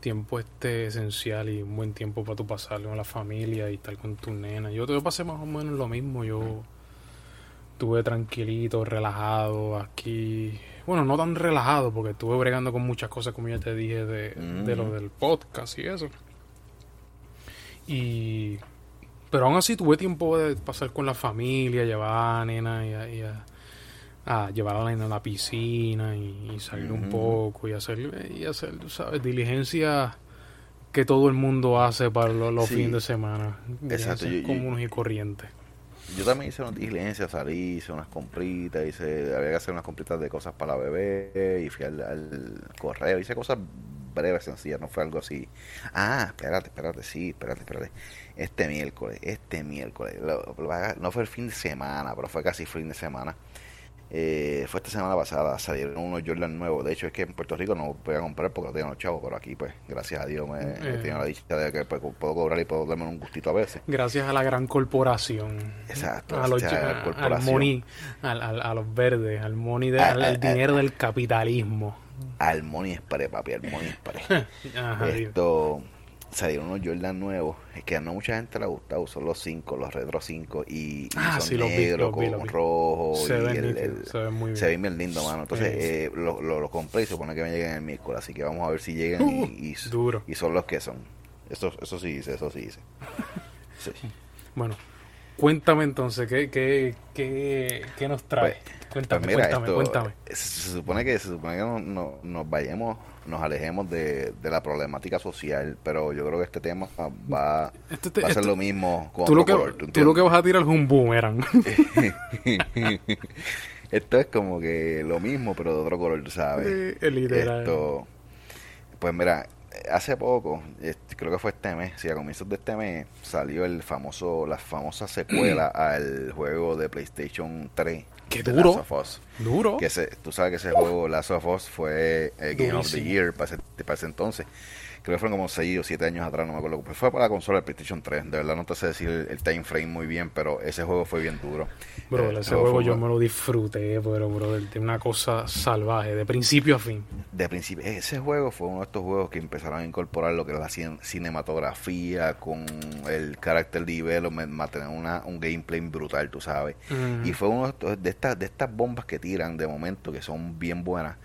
tiempo este esencial y un buen tiempo para tu pasarlo con la familia y estar con tu nena. Yo, yo pasé más o menos lo mismo, yo estuve tranquilito, relajado aquí. Bueno, no tan relajado porque estuve bregando con muchas cosas como ya te dije de, de lo Mm. del podcast y eso. Y pero aún así tuve tiempo de pasar con la familia, llevar a nena y a, y a- a llevar a la nena a la piscina y, y salir un poco y hacer, y hacer, sabes, diligencia que todo el mundo hace para lo- los Sí. fines de semana. Exacto, Diligencias yo- yo- comunes y corrientes. Yo también hice unas diligencias, salí, hice unas compritas, hice, había que hacer unas compritas de cosas para la bebé y fui al, al correo, hice cosas breves, sencillas, no fue algo así. Ah, espérate, espérate, sí, espérate, espérate. Este miércoles, este miércoles, lo- lo- no fue el fin de semana, pero fue casi fin de semana. Eh, fue esta semana pasada, salieron unos Jordan nuevos. De hecho, es que en Puerto Rico no voy a comprar porque no tengo los chavos, pero aquí, pues, gracias a Dios, me, me Eh. tengo la dicha de que pues, puedo cobrar y puedo darme un gustito a veces. Gracias a la gran corporación. Exacto, A los, a- al corporación. money, al, al- a los verdes, al money, de- al, al dinero del capitalismo. Al Money Spray, papi, al Money. [LAUGHS] Ajá, digo. Esto salieron unos Jordan nuevos, es que a no mucha gente le ha gustado, son los 5, los retro 5 y, y Ah, son sí, los negros los con los vi. rojo Se y ven el- se ven muy bien. se ven bien lindo, mano. Entonces Sí. eh, lo, lo, lo compré y se supone que me lleguen el miércoles, así que vamos a ver si llegan y, y, Uh, duro. y son los que son. Eso, eso sí dice, eso sí dice. [LAUGHS] Sí. Bueno, cuéntame entonces, ¿qué, qué, qué, qué nos trae? cuéntame, Pues mira, cuéntame, esto, cuéntame. Se, se supone que se supone que no, no- nos vayamos, nos alejemos de, de la problemática social, pero yo creo que este tema va, te- va a ser esto- lo mismo con Tú lo, que, color, ¿tú tú lo que vas a tirar es un boomerang. [LAUGHS] Esto es como que lo mismo, pero de otro color, ¿sabes? Sí, literal. Esto, pues mira, hace poco, este, creo que fue este mes, sí, a comienzos de este mes, salió el famoso, la famosa secuela [CLEARS THROAT] al juego de PlayStation 3. ¡Qué de duro! Last of Us. Duro. Que ese, tú sabes que ese juego Last of Us fue el Game of the. Year para ese, para ese entonces. Creo que fueron como 6 o 7 años atrás, no me acuerdo. Pues fue para la consola del PlayStation 3. De verdad no te sé decir el, el time frame muy bien, pero ese juego fue bien duro. Bro, Eh, ese juego fue yo me lo disfruté, pero, bro, de una cosa salvaje, de principio a fin. De principio, ese juego fue uno de estos juegos que empezaron a incorporar lo que era la cien- cinematografía con el character development, mantener una, un gameplay brutal, tú sabes. Ujú. Y fue uno de, estos- de estas de estas bombas que tiran de momento que son bien buenas.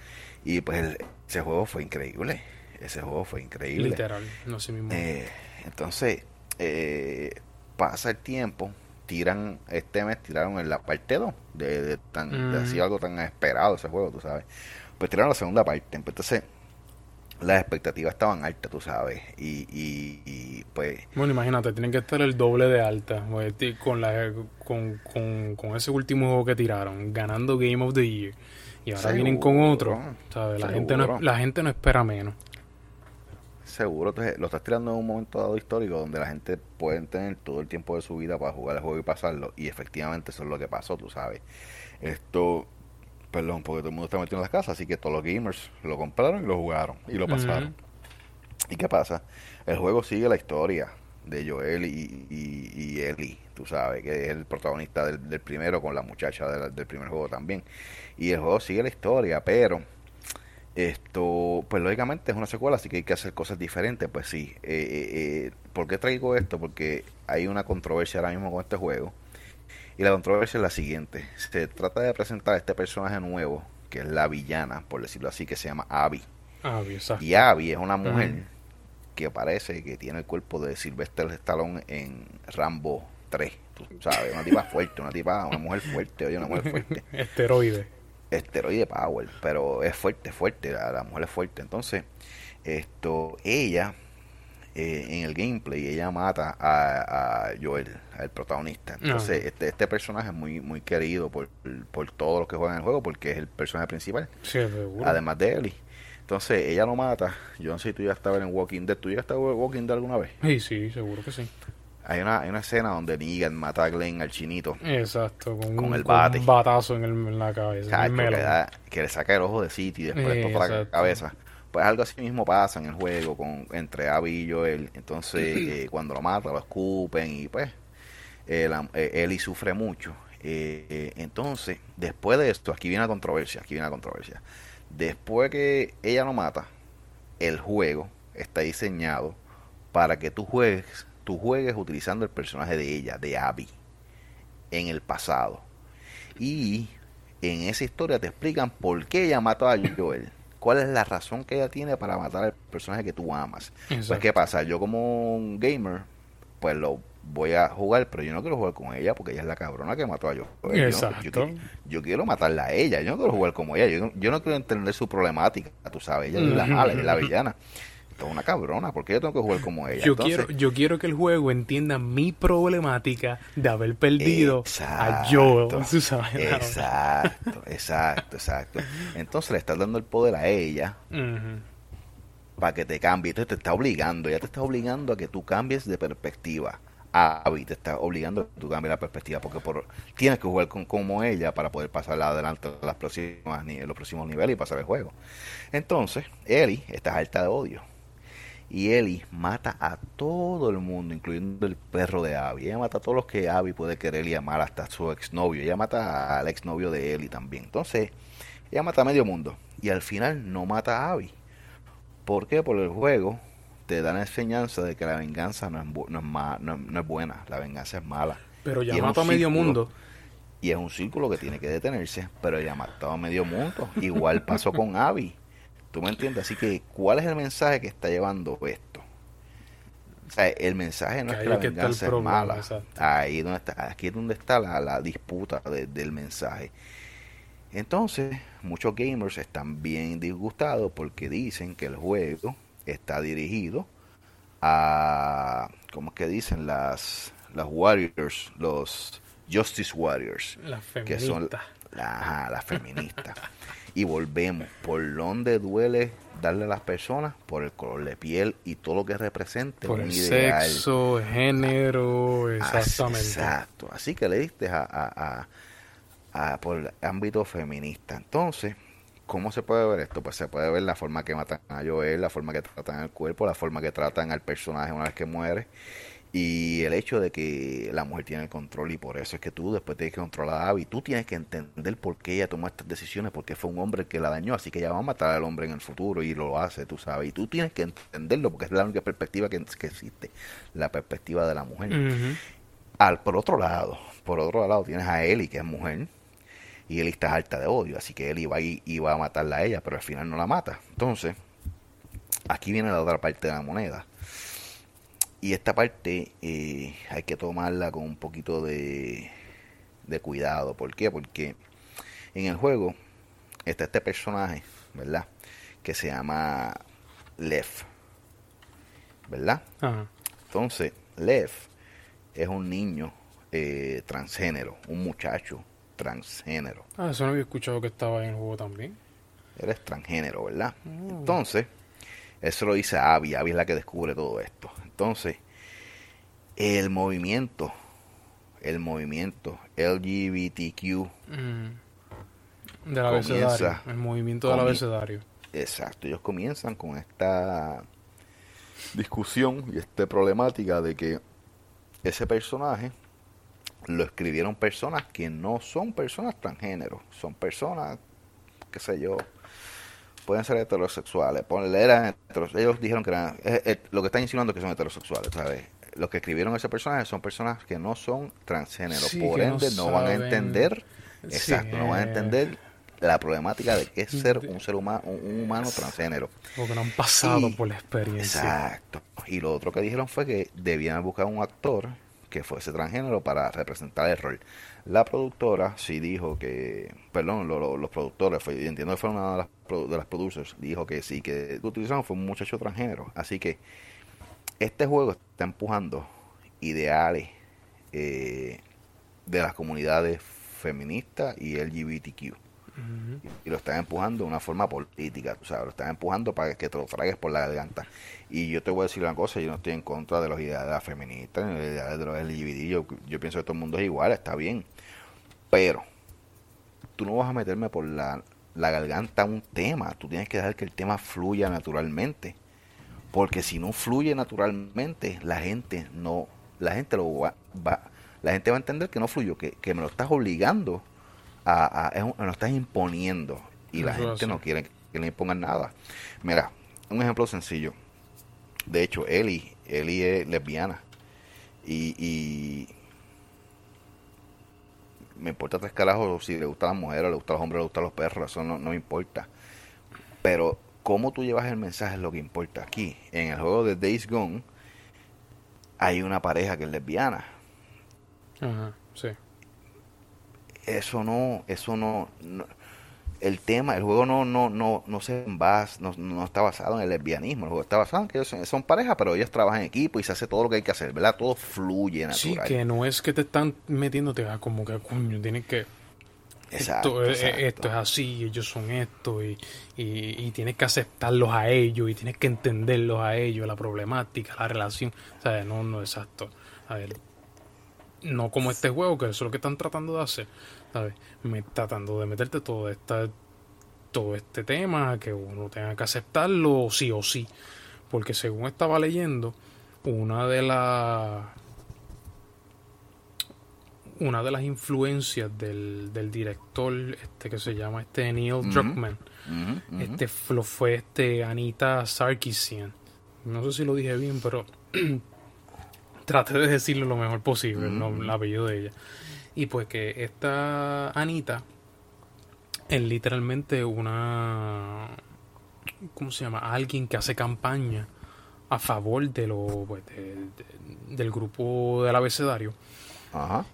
Y pues el- ese juego fue increíble. Ese juego fue increíble. Literal, no sé mismo. Eh, entonces, eh, pasa el tiempo, tiran, este mes tiraron en la parte 2 de, de tan, de Mm. así algo tan esperado ese juego, tú sabes. Pues tiraron la segunda parte. Entonces, las expectativas estaban altas, tú sabes. Y, y, pues. Bueno, imagínate, tienen que estar el doble de alta pues, con, la, con, con, con, ese último juego que tiraron, ganando Game of the Year. Y ahora vienen con otro. ¿sabes? La, gente no, la gente no espera menos. Seguro, entonces lo estás tirando en un momento dado histórico donde la gente puede tener todo el tiempo de su vida para jugar el juego y pasarlo. Y efectivamente eso es lo que pasó, tú sabes. Esto perdón, porque todo el mundo está metido en las casas, así que todos los gamers lo compraron y lo jugaron y lo pasaron. ¿Y qué pasa? El juego sigue la historia de Joel y, y, Ellie, tú sabes, que es el protagonista del, primero con la muchacha del primer juego también. Y el juego sigue la historia, pero esto, pues lógicamente es una secuela, así que hay que hacer cosas diferentes, pues sí. Eh, eh, eh, ¿Por qué traigo esto? Porque hay una controversia ahora mismo con este juego y la controversia es la siguiente. Se trata de presentar a este personaje nuevo, que es la villana, por decirlo así, que se llama Abby. Abby, Y Abby es una mujer que parece que tiene el cuerpo de Sylvester Stallone en Rambo 3. Tú sabes, una tipa fuerte, una tipa, una mujer fuerte, oye, una mujer fuerte. [LAUGHS] Esteroide. Esteroide power, pero es fuerte, fuerte, la mujer es fuerte. Entonces, esto, ella eh, en el gameplay ella mata a, Joel, al protagonista. Entonces, este, este personaje es muy, muy querido por, por todos los que juegan el juego porque es el personaje principal. además de Ellie. Entonces, ella lo mata. Yo no sé si tú ya estabas en Walking Dead. ¿Tú ya estabas en Walking Dead alguna vez? Sí, sí, seguro que sí. Hay una, hay una escena donde Negan mata a Glenn al chinito. Exacto, con, un, el bate. un batazo en, el, en la cabeza. que, le saca el ojo de City y después le toca la cabeza. Pues algo así mismo pasa en el juego con entre Abby y Joel. Entonces, eh, cuando lo mata, lo escupen y pues eh, eh, Ellie sufre mucho. entonces, después de esto, aquí viene la controversia, aquí viene la controversia. Después que ella lo mata, el juego está diseñado para que tú juegues, tú juegues utilizando el personaje de ella, de Abby, en el pasado. Y en esa historia te explican por qué ella mató a Joel cuál es la razón que ella tiene para matar al personaje que tú amas. Pues, ¿qué pasa? Yo como un gamer, pues lo voy a jugar, pero yo no quiero jugar con ella porque ella es la cabrona que mató a yo. Exacto. Yo, quiero matarla a ella, yo no quiero jugar como ella, yo no, yo no quiero entender su problemática, tú sabes, ella es la mala, ella es la villana es una cabrona, porque yo tengo que jugar como ella. Yo, quiero, yo quiero que el juego entienda mi problemática de haber perdido a Joel. Exacto, exacto, exacto. Entonces le estás dando el poder a ella para que te cambie. Entonces te está obligando, ya te está obligando a que tú cambies de perspectiva. Abby te está obligando a que tú cambies la perspectiva porque por, tienes que jugar con, como ella para poder pasar adelante a las próximas, los próximos niveles y pasar el juego. Entonces, Ellie está alta de odio y Ellie mata a todo el mundo, incluyendo el perro de Abby. Ella mata a todos los que Abby puede querer y amar, hasta su exnovio. Ella mata al exnovio de Ellie también. Entonces, ella mata a medio mundo. Y al final no mata a Abby. ¿Por qué? Por el juego te da la enseñanza de que la venganza no es, no es, no es, buena, la venganza es mala. Pero ya mata a medio mundo. Y es un círculo que tiene que detenerse, pero ella mató a medio mundo. Igual pasó con Abby ¿Tú me entiendes? Así que, ¿cuál es el mensaje que está llevando esto? O sea, el mensaje no es que la venganza es mala. Ahí donde está, aquí es donde está la, disputa del mensaje. Entonces, muchos gamers están bien disgustados porque dicen que el juego está dirigido a, ¿cómo es que dicen? Las, las Warriors, los Justice Warriors. Las feministas. Que son las feministas. Y volvemos, por donde duele darle a las personas, por el color de piel y todo lo que represente por el sexo, género, exactamente. Exacto, así que le diste a, a, por el ámbito feminista. Entonces, ¿cómo se puede ver esto? Pues se puede ver la forma que matan a Joel, la forma que tratan el cuerpo, la forma que tratan al personaje una vez que muere y el hecho de que la mujer tiene el control y por eso es que tú después tienes que controlar a Abby, tú tienes que entender por qué ella tomó estas decisiones, porque fue un hombre el que la dañó, así que ella va a matar al hombre en el futuro y lo hace, tú sabes, y tú tienes que entenderlo porque es la única perspectiva que, existe, la perspectiva de la mujer. Al, por otro lado, por otro lado tienes a Ellie, que es mujer, y Ellie está alta de odio, así que Ellie va y va a matarla a ella, pero al final no la mata. Entonces, aquí viene la otra parte de la moneda y esta parte eh, hay que tomarla con un poquito de, de cuidado. ¿Por qué? Porque en el juego está este personaje, ¿verdad? Que se llama Lev. ¿Verdad? Ajá. Entonces, Lev es un niño eh, transgénero, un muchacho transgénero. Ah, eso no había escuchado que estaba en el juego también. Él es transgénero, ¿verdad? Oh. Entonces, eso lo dice Abby. Abby es la que descubre todo esto. Entonces, el movimiento, el movimiento LGBTQ, Mm. Del abecedario. El movimiento del abecedario. exacto, ellos comienzan con esta discusión y esta problemática de que ese personaje lo escribieron personas que no son personas transgénero, son personas, qué sé yo, pueden ser heterosexuales. Ponle, eran ellos dijeron que eran, eh, eh, lo que están insinuando es que son heterosexuales, ¿sabes? Los que escribieron ese personaje son personas que no son transgénero, Sí, por no ende no, van a entender, Sí, exacto, no van a entender la problemática de que es ser un ser humano, un, un humano transgénero. Porque no han pasado Y- por la experiencia. Exacto. Y lo otro que dijeron fue que debían buscar un actor que fuese transgénero para representar el rol. La productora sí dijo que, perdón, lo- lo- los productores, fue, entiendo que fue una de las, de las producers, dijo que sí, que utilizaron fue un muchacho transgénero. Así que este juego está empujando ideales eh, de las comunidades feministas y LGBTQ y lo están empujando de una forma política, tú sabes, lo están empujando para que te lo tragues por la garganta. Y yo te voy a decir una cosa, yo no estoy en contra de los ideales feministas, ni de los ideales de los LGBT, yo, yo pienso que todo el mundo es igual, está bien. Pero tú no vas a meterme por la, la garganta un tema, tú tienes que dejar que el tema fluya naturalmente. Porque si no fluye naturalmente, la gente no, la gente lo va, va- la gente va a entender que no fluyó, que, que me lo estás obligando a, a- me lo estás imponiendo y la gente así. no quiere que le impongan nada. Mira, un ejemplo sencillo. De hecho, Eli, Eli es lesbiana y, y me importa tres carajos si le gustan las mujeres, le gustan los hombres, le gustan los perros, eso no, no me importa. Pero cómo tú llevas el mensaje es lo que importa aquí. En el juego de Days Gone hay una pareja que es lesbiana. Ajá, sí. Eso no, eso no, no- el tema, el juego no, no, no, no se basa, no, no está basado en el lesbianismo, el juego está basado en que ellos son, son pareja, pero ellos trabajan en equipo y se hace todo lo que hay que hacer, ¿verdad? Todo fluye Sí, natural. que no es que te están metiéndote a como que, coño, tienes que... Exacto, esto, es- exacto. esto es así, ellos son esto, y, y, y tienes que aceptarlos a ellos, y tienes que entenderlos a ellos, la problemática, la relación. O sea, no, no, exacto. A ver, no como este juego, que eso es lo que están tratando de hacer, ¿sabes? Me, tratando de meterte todo, esta, todo este tema, que uno tenga que aceptarlo sí o sí. Porque según estaba leyendo, una de las una de las influencias del, del director este que se llama este Neil. Druckmann este fue, fue este Anita Sarkeesian no sé si lo dije bien pero [CLEARS THROAT] traté de decirlo lo mejor posible el apellido de ella y pues que esta Anita es literalmente una ¿cómo se llama? alguien que hace campaña a favor de lo pues, de- de- del grupo del abecedario Ajá.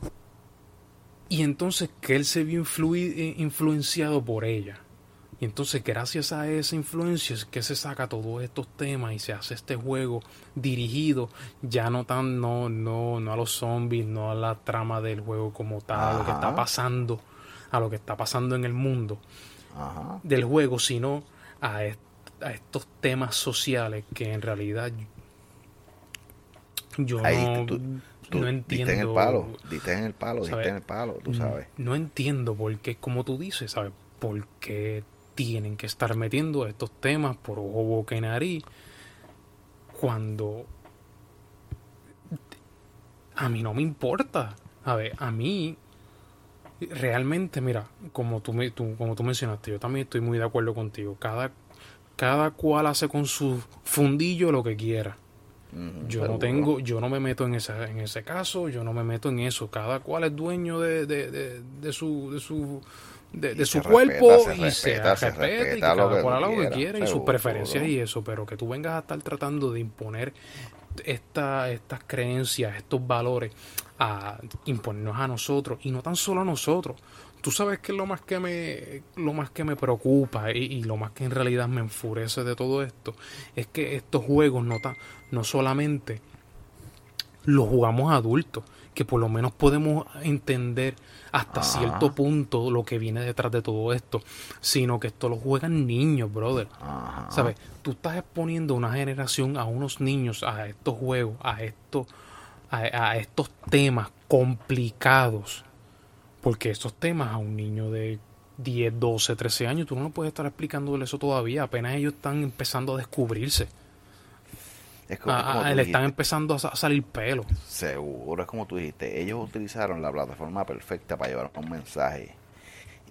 y entonces que él se vio influi- eh, influenciado por ella. Y entonces gracias a esa influencia es que se saca todos estos temas y se hace este juego dirigido ya no tan no no no a los zombies, no a la trama del juego como tal, a lo que está pasando, a lo que está pasando en el mundo Ajá. del juego, sino a, est- a estos temas sociales que en realidad yo Ahí no, tú- Tú no Diste en el entiendo palo, diste en el palo, diste en el palo, tú sabes. no entiendo por qué, como tú dices, ¿sabes? ¿Por qué tienen que estar metiendo estos temas por ojo, boca y nariz cuando a mí no me importa? A ver, a mí realmente, mira, como tú, me- tú- como tú mencionaste, yo también estoy muy de acuerdo contigo. Cada, cada cual hace con su fundillo lo que quiera. Yo no tengo, yo no me meto en ese, en ese caso, yo no me meto en eso. Cada cual es dueño de, de, de, de su, de su, de, de Y su cuerpo respeta, se y respeta, se se respeta y que lo que cual uno haga lo que quiera, y sus preferencias seguro. y eso, pero que tú vengas a estar tratando de imponer esta, estas creencias, estos valores a imponernos a nosotros y no tan solo a nosotros. Tú sabes que lo más que me lo más que me preocupa y, lo más que en realidad me enfurece de todo esto es que estos juegos no tan, no solamente los jugamos adultos, que por lo menos podemos entender hasta cierto punto lo que viene detrás de todo esto, sino que esto lo juegan niños, brother. ¿Sabes? Tú estás exponiendo una generación a unos niños a estos juegos, a estos a, estos temas complicados. Porque estos temas a un niño de 10, 12, 13 años, tú no puedes estar explicándole eso todavía. Apenas ellos están empezando a descubrirse. Es como, le están empezando a, salir pelo. Seguro, es como tú dijiste. Ellos utilizaron la plataforma perfecta para llevar un mensaje.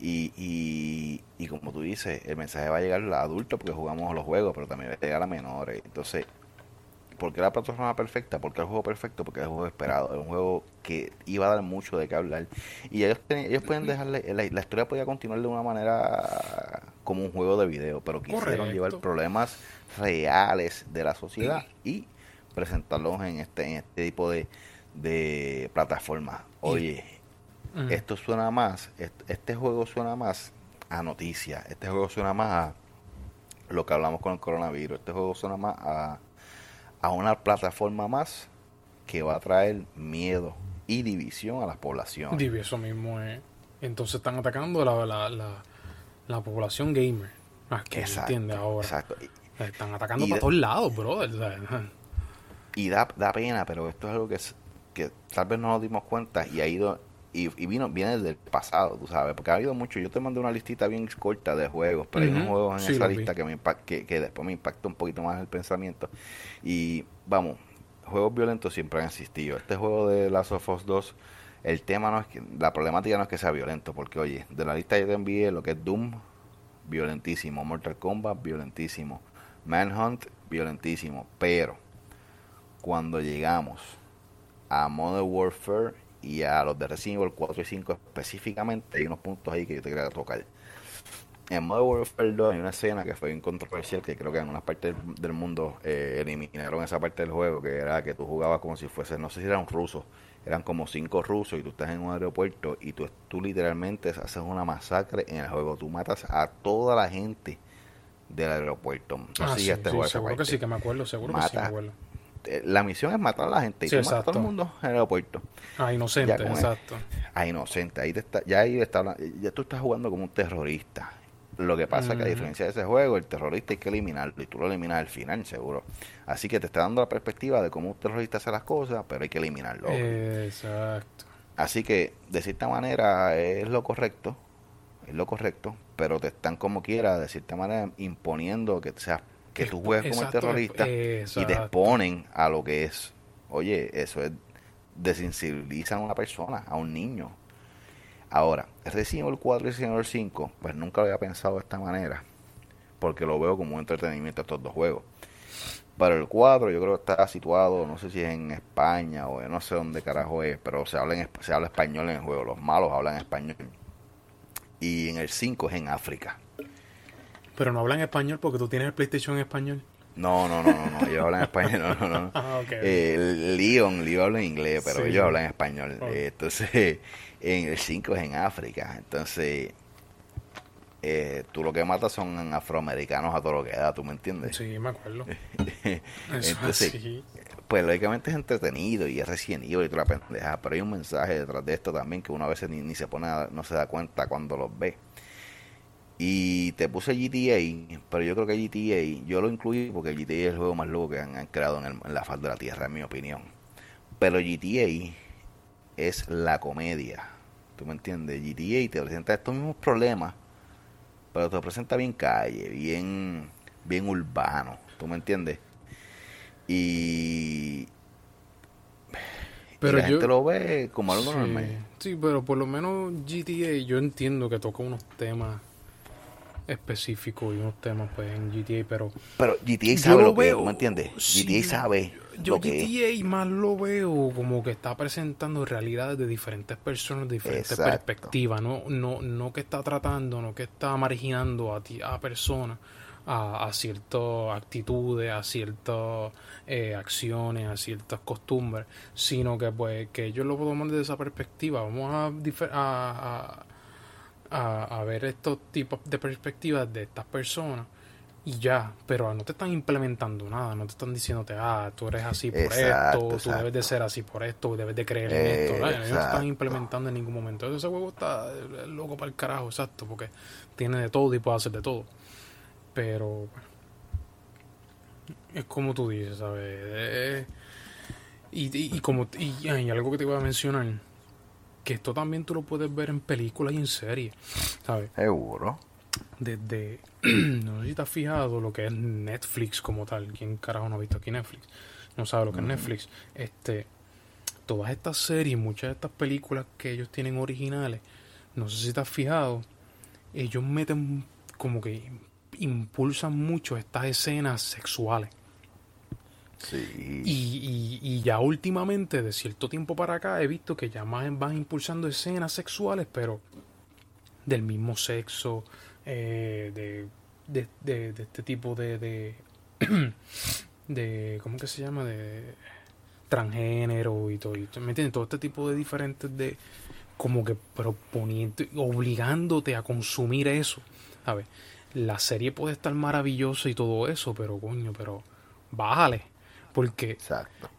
Y, y, y como tú dices, el mensaje va a llegar a adultos porque jugamos los juegos, pero también va a llegar a menores. Entonces, ¿Por qué la plataforma perfecta? Porque el juego perfecto, porque es el juego esperado, es un juego que iba a dar mucho de qué hablar. Y ellos, ellos pueden dejarle, la, historia podía continuar de una manera como un juego de video, pero quisieron llevar problemas reales de la sociedad y presentarlos en este, en este tipo de, de plataformas. Oye, esto suena más, este, juego suena más a noticias, este juego suena más a lo que hablamos con el coronavirus, este juego suena más a a una plataforma más que va a traer miedo y división a las poblaciones. Eso mismo es. Entonces están atacando la, la, la, población gamer. Que entiende ahora. Exacto. Están atacando para todos lados, brother. Y da, da pena, pero esto es algo que, que tal vez no nos dimos cuenta y ha ido y, vino viene del pasado, tú sabes, porque ha habido mucho. Yo te mandé una listita bien corta de juegos, pero hay unos juegos en esa lista que, me que, que después me impacta un poquito más el pensamiento. Y vamos, juegos violentos siempre han existido. Este juego de Last of Us 2, el tema no es que, la problemática no es que sea violento, porque oye, de la lista yo te envié lo que es Doom, violentísimo, Mortal Kombat, violentísimo, Manhunt, violentísimo, pero cuando llegamos a Modern Warfare y a los de Resident Evil 4 y 5 específicamente hay unos puntos ahí que yo te quería tocar. En Modern Warfare 2 hay una escena que fue bien controversial, que creo que en unas partes del mundo eh, eliminaron esa parte del juego, que era que tú jugabas como si fuese, no sé si era un ruso, eran como cinco rusos y tú estás en un aeropuerto y tú, tú literalmente haces una masacre en el juego, tú matas a toda la gente del aeropuerto. No ah, sí, seguro que sí, que me acuerdo, seguro que sí me acuerdo eh, la misión es matar a la gente y matar a todo el mundo en el aeropuerto. A inocente, exacto. A inocente, ahí está, ya ahí está, ya tú estás jugando como un terrorista. Lo que pasa es que a diferencia de ese juego, el terrorista hay que eliminarlo y tú lo eliminas al final, seguro. Así que te está dando la perspectiva de cómo un terrorista hace las cosas, pero hay que eliminarlo. Exacto. Así que, de cierta manera, es lo correcto, es lo correcto, pero te están como quiera, de cierta manera, imponiendo que seas que tú juegues como el terrorista y te exponen a lo que es. Oye, eso es desensibilizan a una persona, a un niño. Ahora, Resident Evil 4 y Resident Evil 5, pues nunca lo había pensado de esta manera, porque lo veo como un entretenimiento estos dos juegos. Pero el 4 yo creo que está situado, no sé si es en España o no sé dónde carajo es, pero se habla, en, se habla español en el juego, los malos hablan español. Y en el 5 es en África. Pero no hablan español porque tú tienes el PlayStation en español. No, no, no, no, no, [LAUGHS] ellos hablan español, no, no, no. Ah, eh, Leon, Leon habla inglés, pero ellos hablan español. Eh, entonces, en el 5 es en África. Entonces, eh, tú lo que matas son afroamericanos a todo lo que da, ¿tú me entiendes? Sí, me acuerdo. [LAUGHS] Entonces, pues lógicamente es entretenido y es recién y toda la pendeja, pero hay un mensaje detrás de esto también que uno a veces ni, ni se pone, no se da cuenta cuando los ve. Y te puse GTA, pero yo creo que GTA, yo lo incluí porque GTA es el juego más loco que han, creado en, la faz de la Tierra, en mi opinión. Pero GTA es la comedia. ¿Tú me entiendes? GTA te presenta estos mismos problemas, pero te presenta bien calle, bien, bien urbano. ¿Tú me entiendes? Y, pero la gente lo ve como algo normal. Sí, pero por lo menos GTA yo entiendo que toca unos temas específico y unos temas pues en GTA, pero... Pero GTA sabe lo, veo, ¿me entiendes? GTA sabe yo GTA más lo veo como que está presentando realidades de diferentes personas, de diferentes perspectivas, no, no, no que está tratando, no que está marginando a ti, a personas a, a ciertas actitudes, a ciertas eh, acciones, a ciertas costumbres, sino que pues que ellos lo toman desde esa perspectiva. Vamos a, a- a ver estos tipos de perspectivas de estas personas y ya, pero no te están implementando nada, no te están diciéndote, ah, tú eres así por Exacto, esto, tú exacto. debes de ser así por esto, debes de creer en Eh, esto, ¿no? Ellos no te están implementando en ningún momento. Ese juego está eh, loco para el carajo, exacto, porque tiene de todo y puede hacer de todo. Pero bueno, es como tú dices, ¿sabes? Eh, y, y, y como y, hay algo que te voy a mencionar, que esto también tú lo puedes ver en películas y en series, ¿sabes? Seguro. Desde, [CLEARS THROAT] no sé si te has fijado lo que es Netflix como tal. ¿Quién carajo no ha visto aquí Netflix? No sabe lo que es Netflix. Este, todas estas series, muchas de estas películas que ellos tienen originales, no sé si te has fijado, ellos meten como que impulsan mucho estas escenas sexuales. Sí. Y, y, y ya últimamente, de cierto tiempo para acá, he visto que ya más van impulsando escenas sexuales, pero del mismo sexo, eh, de, de, de- este tipo de, de, [CLEARS THROAT] de, ¿cómo que se llama? De transgénero y todo, y- ¿me entiendes? Todo este tipo de diferentes de, como que proponiendo, obligándote a consumir eso, ¿sabes? La serie puede estar maravillosa y todo eso, pero coño, pero bájale, porque Exacto.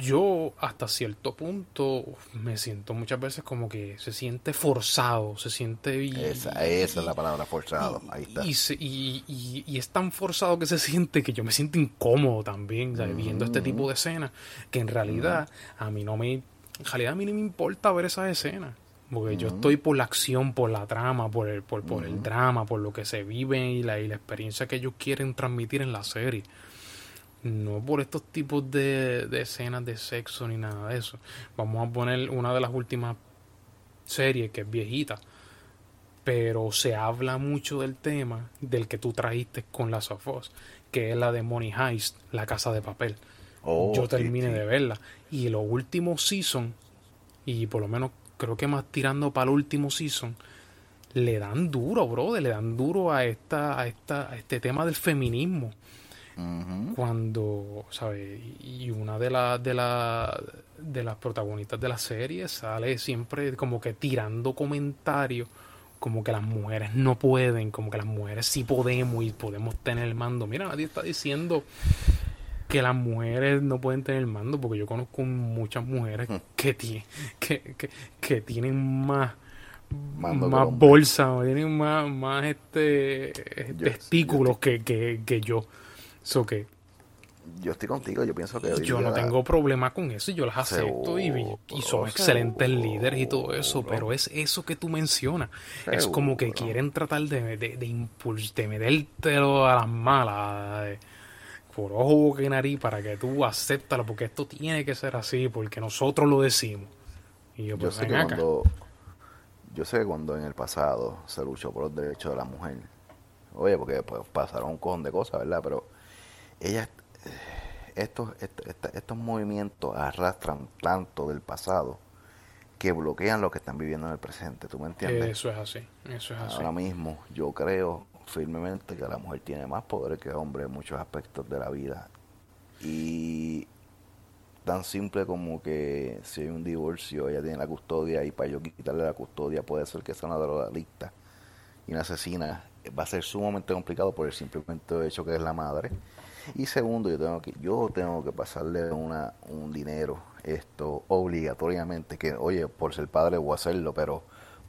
Yo hasta cierto punto me siento muchas veces como que se siente forzado, se siente... y- Esa, esa es la palabra forzado. Ahí está. y, se- y- y- y es tan forzado que se siente que yo me siento incómodo también, ¿sabes? Viendo este tipo de escenas, que en realidad a mí no me... En realidad a mí no me importa ver esas escenas. Porque yo estoy por la acción, por la trama, por el, por, por el drama, por lo que se vive y la, y la experiencia que ellos quieren transmitir en la serie. No por estos tipos de, de escenas de sexo ni nada de eso. Vamos a poner una de las últimas series que es viejita, pero se habla mucho del tema del que tú trajiste con la Sofos, que es la de Money Heist, la casa de papel. Oh, Yo sí, terminé sí. de verla y los últimos season y por lo menos creo que más tirando para el último season le dan duro, brother, le dan duro a esta a esta a este tema del feminismo Cuando, ¿sabes? Y una de las de la, de las protagonistas de la serie sale siempre como que tirando comentarios como que las mujeres no pueden, como que las mujeres sí podemos y podemos tener el mando. Mira, nadie está diciendo que las mujeres no pueden tener el mando, porque yo conozco muchas mujeres que, tie- que, que, que tienen más Mando más bolsa, tienen más, más este Yo- testículos que, que, que yo. So que Yo estoy contigo. Yo pienso que yo no tengo problema con eso, yo las acepto y, y son excelentes seguro. líderes y todo eso, pero es eso que tú mencionas. Es como que quieren tratar de, de, de, impuls- de metértelo a las malas, de- por ojo, boca y nariz, para que tú aceptalo, porque esto tiene que ser así, porque nosotros lo decimos. Y yo, Yo pues sé que acá. cuando yo sé que cuando en el pasado se luchó por los derechos de la mujer, oye, porque pues, pasaron un cojón de cosas, ¿verdad? Pero ellas, eh, estos, estos movimientos arrastran tanto del pasado que bloquean lo que están viviendo en el presente, ¿tú me entiendes? Eso es así, eso es así. Ahora mismo yo creo firmemente que la mujer tiene más poder que el hombre en muchos aspectos de la vida. Y tan simple como que si hay un divorcio, ella tiene la custodia y para yo quitarle la custodia puede ser que sea una drogadicta y una asesina. Va a ser sumamente complicado por el simplemente hecho que es la madre. Y segundo, yo tengo que, yo tengo que pasarle una, un dinero, esto obligatoriamente, que oye, por ser padre voy a hacerlo, pero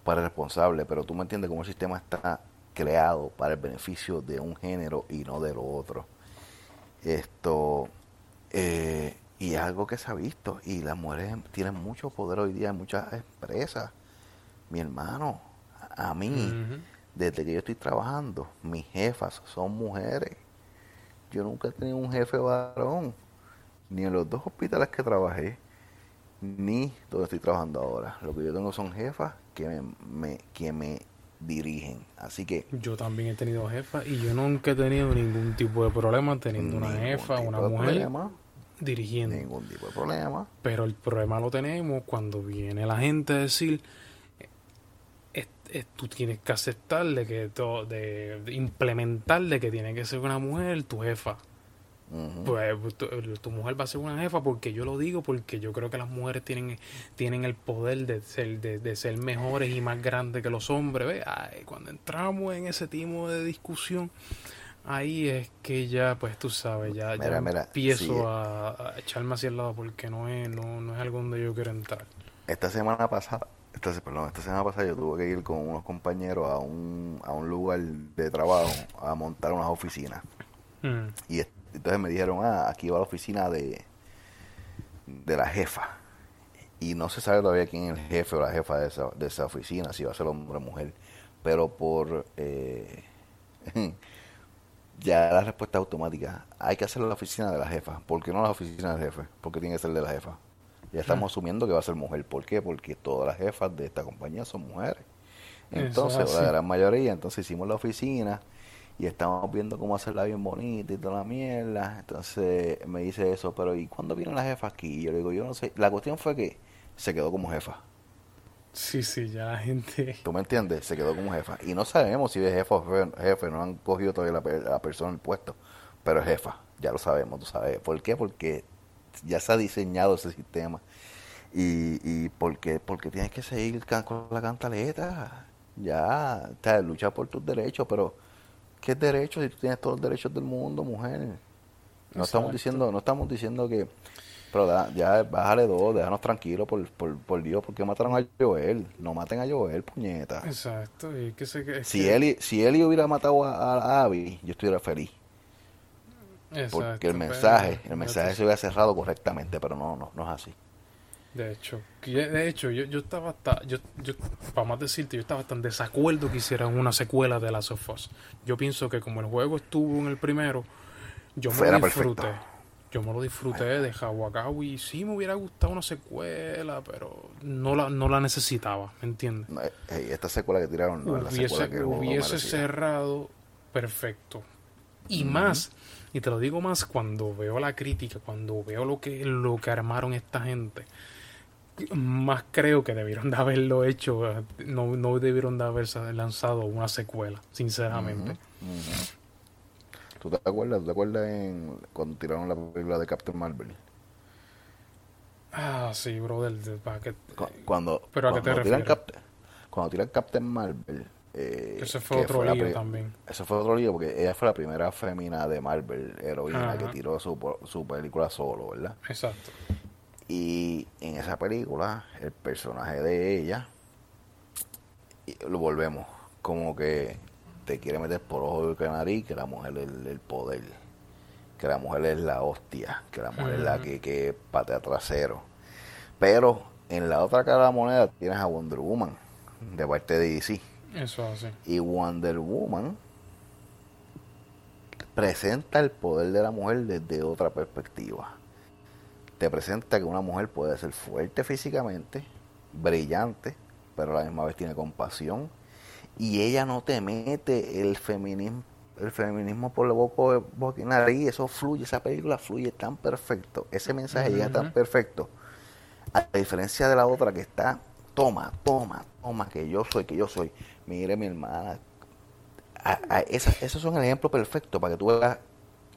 para el responsable, pero tú me entiendes cómo el sistema está creado para el beneficio de un género y no de lo otro. Esto, eh, y es algo que se ha visto, y las mujeres tienen mucho poder hoy día en muchas empresas. Mi hermano, a mí, desde que yo estoy trabajando, mis jefas son mujeres. Yo nunca he tenido un jefe varón, ni en los dos hospitales que trabajé, ni donde estoy trabajando ahora. Lo que yo tengo son jefas que me, me- que me dirigen. Así que Yo también he tenido jefa y yo nunca he tenido ningún tipo de problema teniendo una jefa, una mujer problema, dirigiendo. ningún tipo de problema. Pero el problema lo tenemos cuando viene la gente a decir, es- es- tú tienes que aceptar de que to- de, de implementar de que tiene que ser una mujer tu jefa. Ujú. Pues tu, tu mujer va a ser una jefa porque yo lo digo, porque yo creo que las mujeres tienen, tienen el poder de ser, de, de ser mejores y más grandes que los hombres. ¿ves? Ay, cuando entramos en ese tipo de discusión, ahí es que ya, pues tú sabes, ya, ya mira, empiezo sí. a, a echarme hacia el lado porque no es, no, no es algo donde yo quiero entrar. Esta semana pasada, esta, perdón, esta semana pasada yo tuve que ir con unos compañeros a un, a un lugar de trabajo a montar unas oficinas. Mm, Y es- entonces me dijeron, ah, aquí va la oficina de, de la jefa. Y no se sabe todavía quién es el jefe o la jefa de esa, de esa oficina, si va a ser hombre o mujer. Pero por... eh, [LAUGHS] ya la respuesta es automática. Hay que hacer la oficina de la jefa. ¿Por qué no la oficina del jefe? Porque tiene que ser de la jefa. Ya estamos asumiendo que va a ser mujer. ¿Por qué? Porque todas las jefas de esta compañía son mujeres. Entonces, es la gran mayoría, entonces hicimos la oficina y estamos viendo cómo hacerla bien bonita y toda la mierda. Entonces me dice eso, pero ¿y cuándo viene la jefa aquí? Y yo le digo, yo no sé. La cuestión fue que se quedó como jefa. Sí, sí, ya la gente... ¿Tú me entiendes? Se quedó como jefa. Y no sabemos si es jefa o jefe, no han cogido todavía la, la persona en el puesto. Pero es jefa, ya lo sabemos, tú sabes. ¿Por qué? Porque ya se ha diseñado ese sistema. Y, y porque, porque tienes que seguir con la cantaleta. Ya, o sea, lucha por tus derechos, pero ¿qué derechos si tú tienes todos los derechos del mundo, mujer? No Exacto. estamos diciendo, no estamos diciendo que, pero da- ya bájale dos, déjanos tranquilos por, por, por Dios, porque mataron a Joel, no maten a Joel, puñeta. Exacto, y que que... es Si que- Eli, si Eli hubiera matado a, a Abby, yo estuviera feliz. Exacto, Porque el pero- mensaje, el mensaje se hubiera cerrado correctamente, pero no, no, no es así. De hecho, de hecho, yo, yo estaba hasta, yo, yo, para más decirte, yo estaba tan desacuerdo que hicieran una secuela de Last of Us. Yo pienso que como el juego estuvo en el primero, yo me lo disfruté. perfecto. Yo me lo disfruté de cabo a cabo y sí me hubiera gustado una secuela, pero no la, no la necesitaba, ¿me entiendes? No, eh, eh, esta secuela que tiraron no es la hubiese, secuela que hubiese cerrado perfecto. Y más, y te lo digo más cuando veo la crítica, cuando veo lo que, lo que armaron esta gente, más creo que debieron de haberlo hecho, no, no debieron de haber lanzado una secuela, sinceramente. ¿Tú te acuerdas? ¿Tú te acuerdas en, cuando tiraron la película de Captain Marvel? Ah, sí, brother, para. Cu- Cuando, ¿Pero a qué cuando te refieres? Cuando tiran Captain Marvel, eh, Ese fue otro lío pri- también. Eso fue otro lío porque ella fue la primera fémina de Marvel, heroína, Ajá. que tiró su, su película solo, ¿verdad? Exacto. Y en esa película, el personaje de ella, lo volvemos, como que te quiere meter por ojo de nariz que la mujer es el, el poder, que la mujer es la hostia, que la mujer es la que, que patea trasero. Pero en la otra cara de la moneda tienes a Wonder Woman, de parte de DC. Eso así. Y Wonder Woman presenta el poder de la mujer desde otra perspectiva. Te presenta que una mujer puede ser fuerte físicamente, brillante, pero a la misma vez tiene compasión. Y ella no te mete el feminismo, el feminismo por la boca, boca y nariz. Eso fluye, esa película fluye tan perfecto. Ese mensaje llega tan perfecto. A diferencia de la otra que está, toma, toma, toma, que yo soy, que yo soy. Mire, mi hermana. A- a- esa- esos son el ejemplo perfecto para que tú veas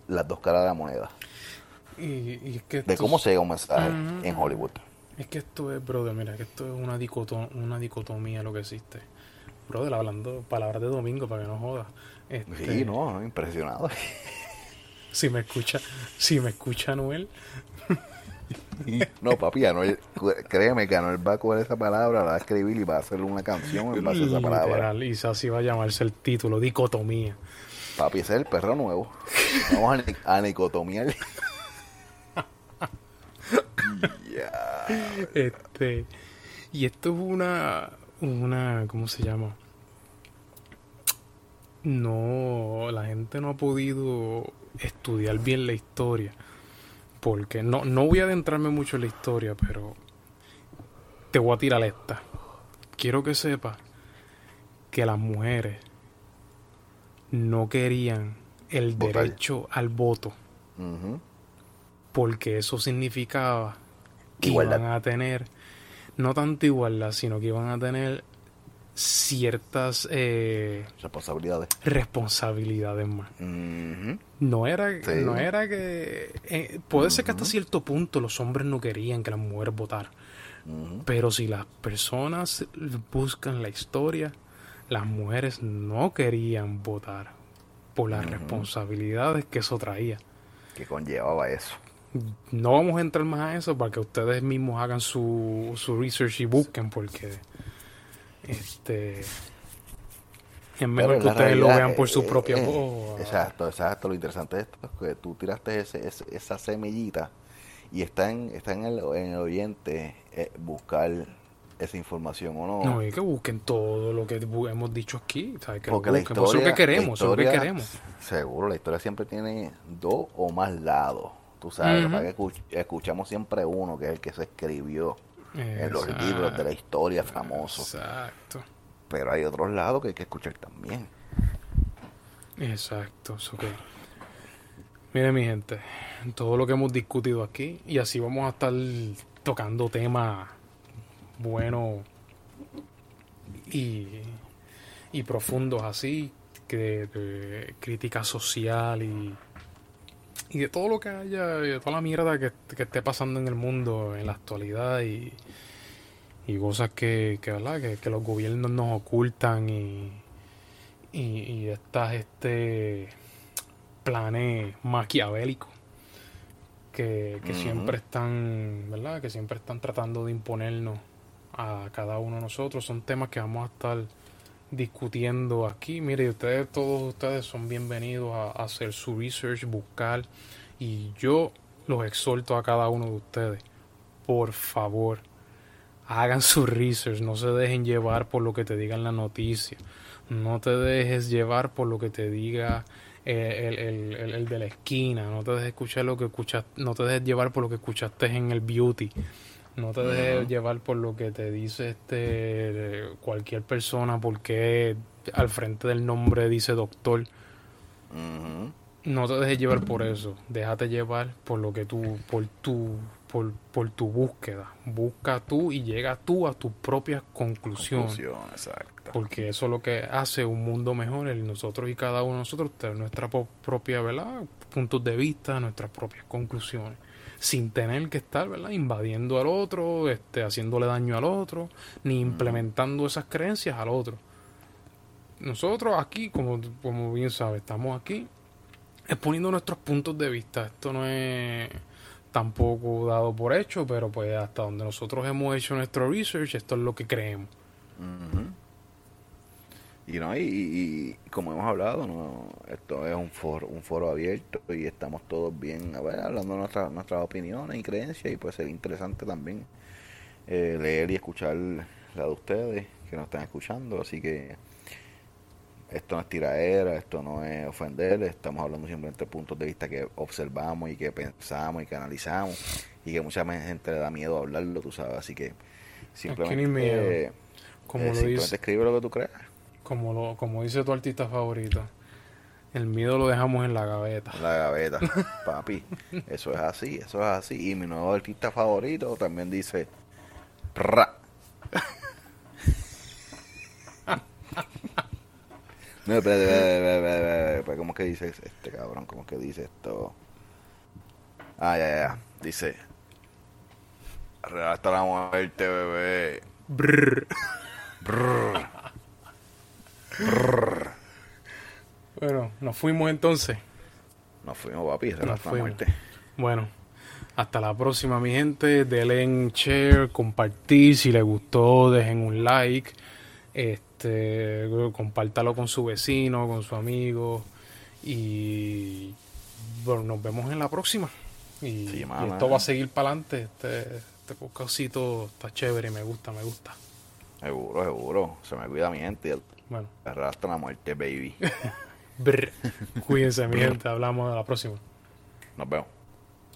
las dos caras de la moneda. Y, y es que De cómo es- se llega un mensaje en Hollywood. Es que esto es, brother, mira, que esto es una, dicoto- una dicotomía lo que existe. Brother, hablando palabras de domingo para que no jodas. Este, Sí, no, impresionado. [LAUGHS] Si me escucha, si me escucha Noel, [LAUGHS] No, papi, Anuel, créeme que Anuel va a coger esa palabra, la va a escribir y va a hacerle una canción en base a esa palabra. y así va a llamarse el título, dicotomía. Papi, ese es el perro nuevo. Vamos a, ni- a nicotomiar. [LAUGHS] Este, y esto es una, una, ¿cómo se llama? No, la gente no ha podido estudiar bien la historia. Porque no, no voy a adentrarme mucho en la historia, pero te voy a tirar esta. Quiero que sepas que las mujeres no querían el derecho al voto porque eso significaba que Igualdad. iban a tener no tanto igualdad, sino que iban a tener ciertas eh, Responsabilidades. responsabilidades más. No era, Sí. no era que... eh, puede ser que hasta cierto punto los hombres no querían que las mujeres votaran. Pero si las personas buscan la historia, las mujeres no querían votar por las responsabilidades que eso traía. Que conllevaba eso. No vamos a entrar más a eso para que ustedes mismos hagan su, su research y busquen porque este es mejor que ustedes lo vean por su eh, propia eh, voz. Exacto, exacto. Lo interesante de esto es que tú tiraste ese- ese- esa semillita y está en, está en, el, en el oyente eh, buscar esa información o no. No, y que busquen todo lo que hemos dicho aquí. ¿sabes? Que lo Porque la busquen, porque eso historia, es lo que queremos, eso es lo que historia- queremos. Seguro, la historia siempre tiene dos o más lados. Tú sabes, Ujú. para que escuch- escuchamos siempre uno, que es el que se escribió en los libros de la historia famosos. Exacto. Pero hay otros lados que hay que escuchar también. Exacto, que. Mire, mi gente, todo lo que hemos discutido aquí, y así vamos a estar tocando temas buenos y, y profundos así, que de, de crítica social y, y de todo lo que haya, de toda la mierda que, que esté pasando en el mundo en la actualidad y, y cosas que, que, ¿verdad? que, que los gobiernos nos ocultan y, y, y estas este planes maquiavélicos que, que siempre están, ¿verdad? Que siempre están tratando de imponernos a cada uno de nosotros. Son temas que vamos a estar discutiendo aquí. Mire, ustedes, todos ustedes son bienvenidos a, a hacer su research, buscar. Y yo los exhorto a cada uno de ustedes, por favor, hagan su research, no se dejen llevar por lo que te digan la noticia. No te dejes llevar por lo que te diga eh, el, el- el- de la esquina. No te dejes escuchar lo que escuchas, no te dejes llevar por lo que escuchaste en el beauty. No te dejes llevar por lo que te dice este cualquier persona porque al frente del nombre dice doctor. No te dejes llevar por eso. Déjate llevar por lo que tú, por tu, por, por tu búsqueda. Busca tú y llega tú a tus propias conclusiones. Conclusión, exacto. Porque eso es lo que hace un mundo mejor, el nosotros y cada uno de nosotros tener nuestra propia, ¿verdad? Puntos de vista, nuestras propias conclusiones. Sin tener que estar, ¿verdad? Invadiendo al otro, este, haciéndole daño al otro, ni implementando esas creencias al otro. Nosotros aquí, como, como bien sabes, estamos aquí exponiendo nuestros puntos de vista. Esto no es tampoco dado por hecho, pero pues hasta donde nosotros hemos hecho nuestro research, esto es lo que creemos. Y no, y, y- y como hemos hablado, no, esto es un foro, un foro abierto y estamos todos bien, a ver, hablando de nuestras nuestras opiniones y creencias y puede ser interesante también eh, leer y escuchar la de ustedes que nos están escuchando, así que esto no es tiraera, esto no es ofender, estamos hablando simplemente de puntos de vista que observamos y que pensamos y que analizamos y que mucha gente le da miedo hablarlo, tú sabes, así que simplemente eh, Como eh, lo simplemente escribe lo que tú creas. Como lo, como dice tu artista favorito, el miedo lo dejamos en la gaveta. La gaveta, [LAUGHS] papi. Eso es así, eso es así. Y mi nuevo artista favorito también dice. "Ra". [LAUGHS] No, espérate, espérate, ¿Cómo es que dice este cabrón? ¿Cómo es que dice esto? Ah, ya, ya. Dice. Hasta la muerte, bebé. Brr. Brrr. Bueno, nos fuimos entonces. Nos fuimos, papi. Nos hasta la fuimos. muerte. Bueno, hasta la próxima, mi gente. Denle en share, compartir. Si les gustó, dejen un like. Este, compártalo con su vecino, con su amigo. Y bueno, nos vemos en la próxima. Y, Sí, y mamá. esto va a seguir para adelante. Este, este podcastito está chévere, me gusta, me gusta. Seguro, seguro. Se me cuida mi gente. Bueno, hasta la muerte, baby. [LAUGHS] brr. cuídense, mi gente. Hablamos de la próxima. Nos vemos.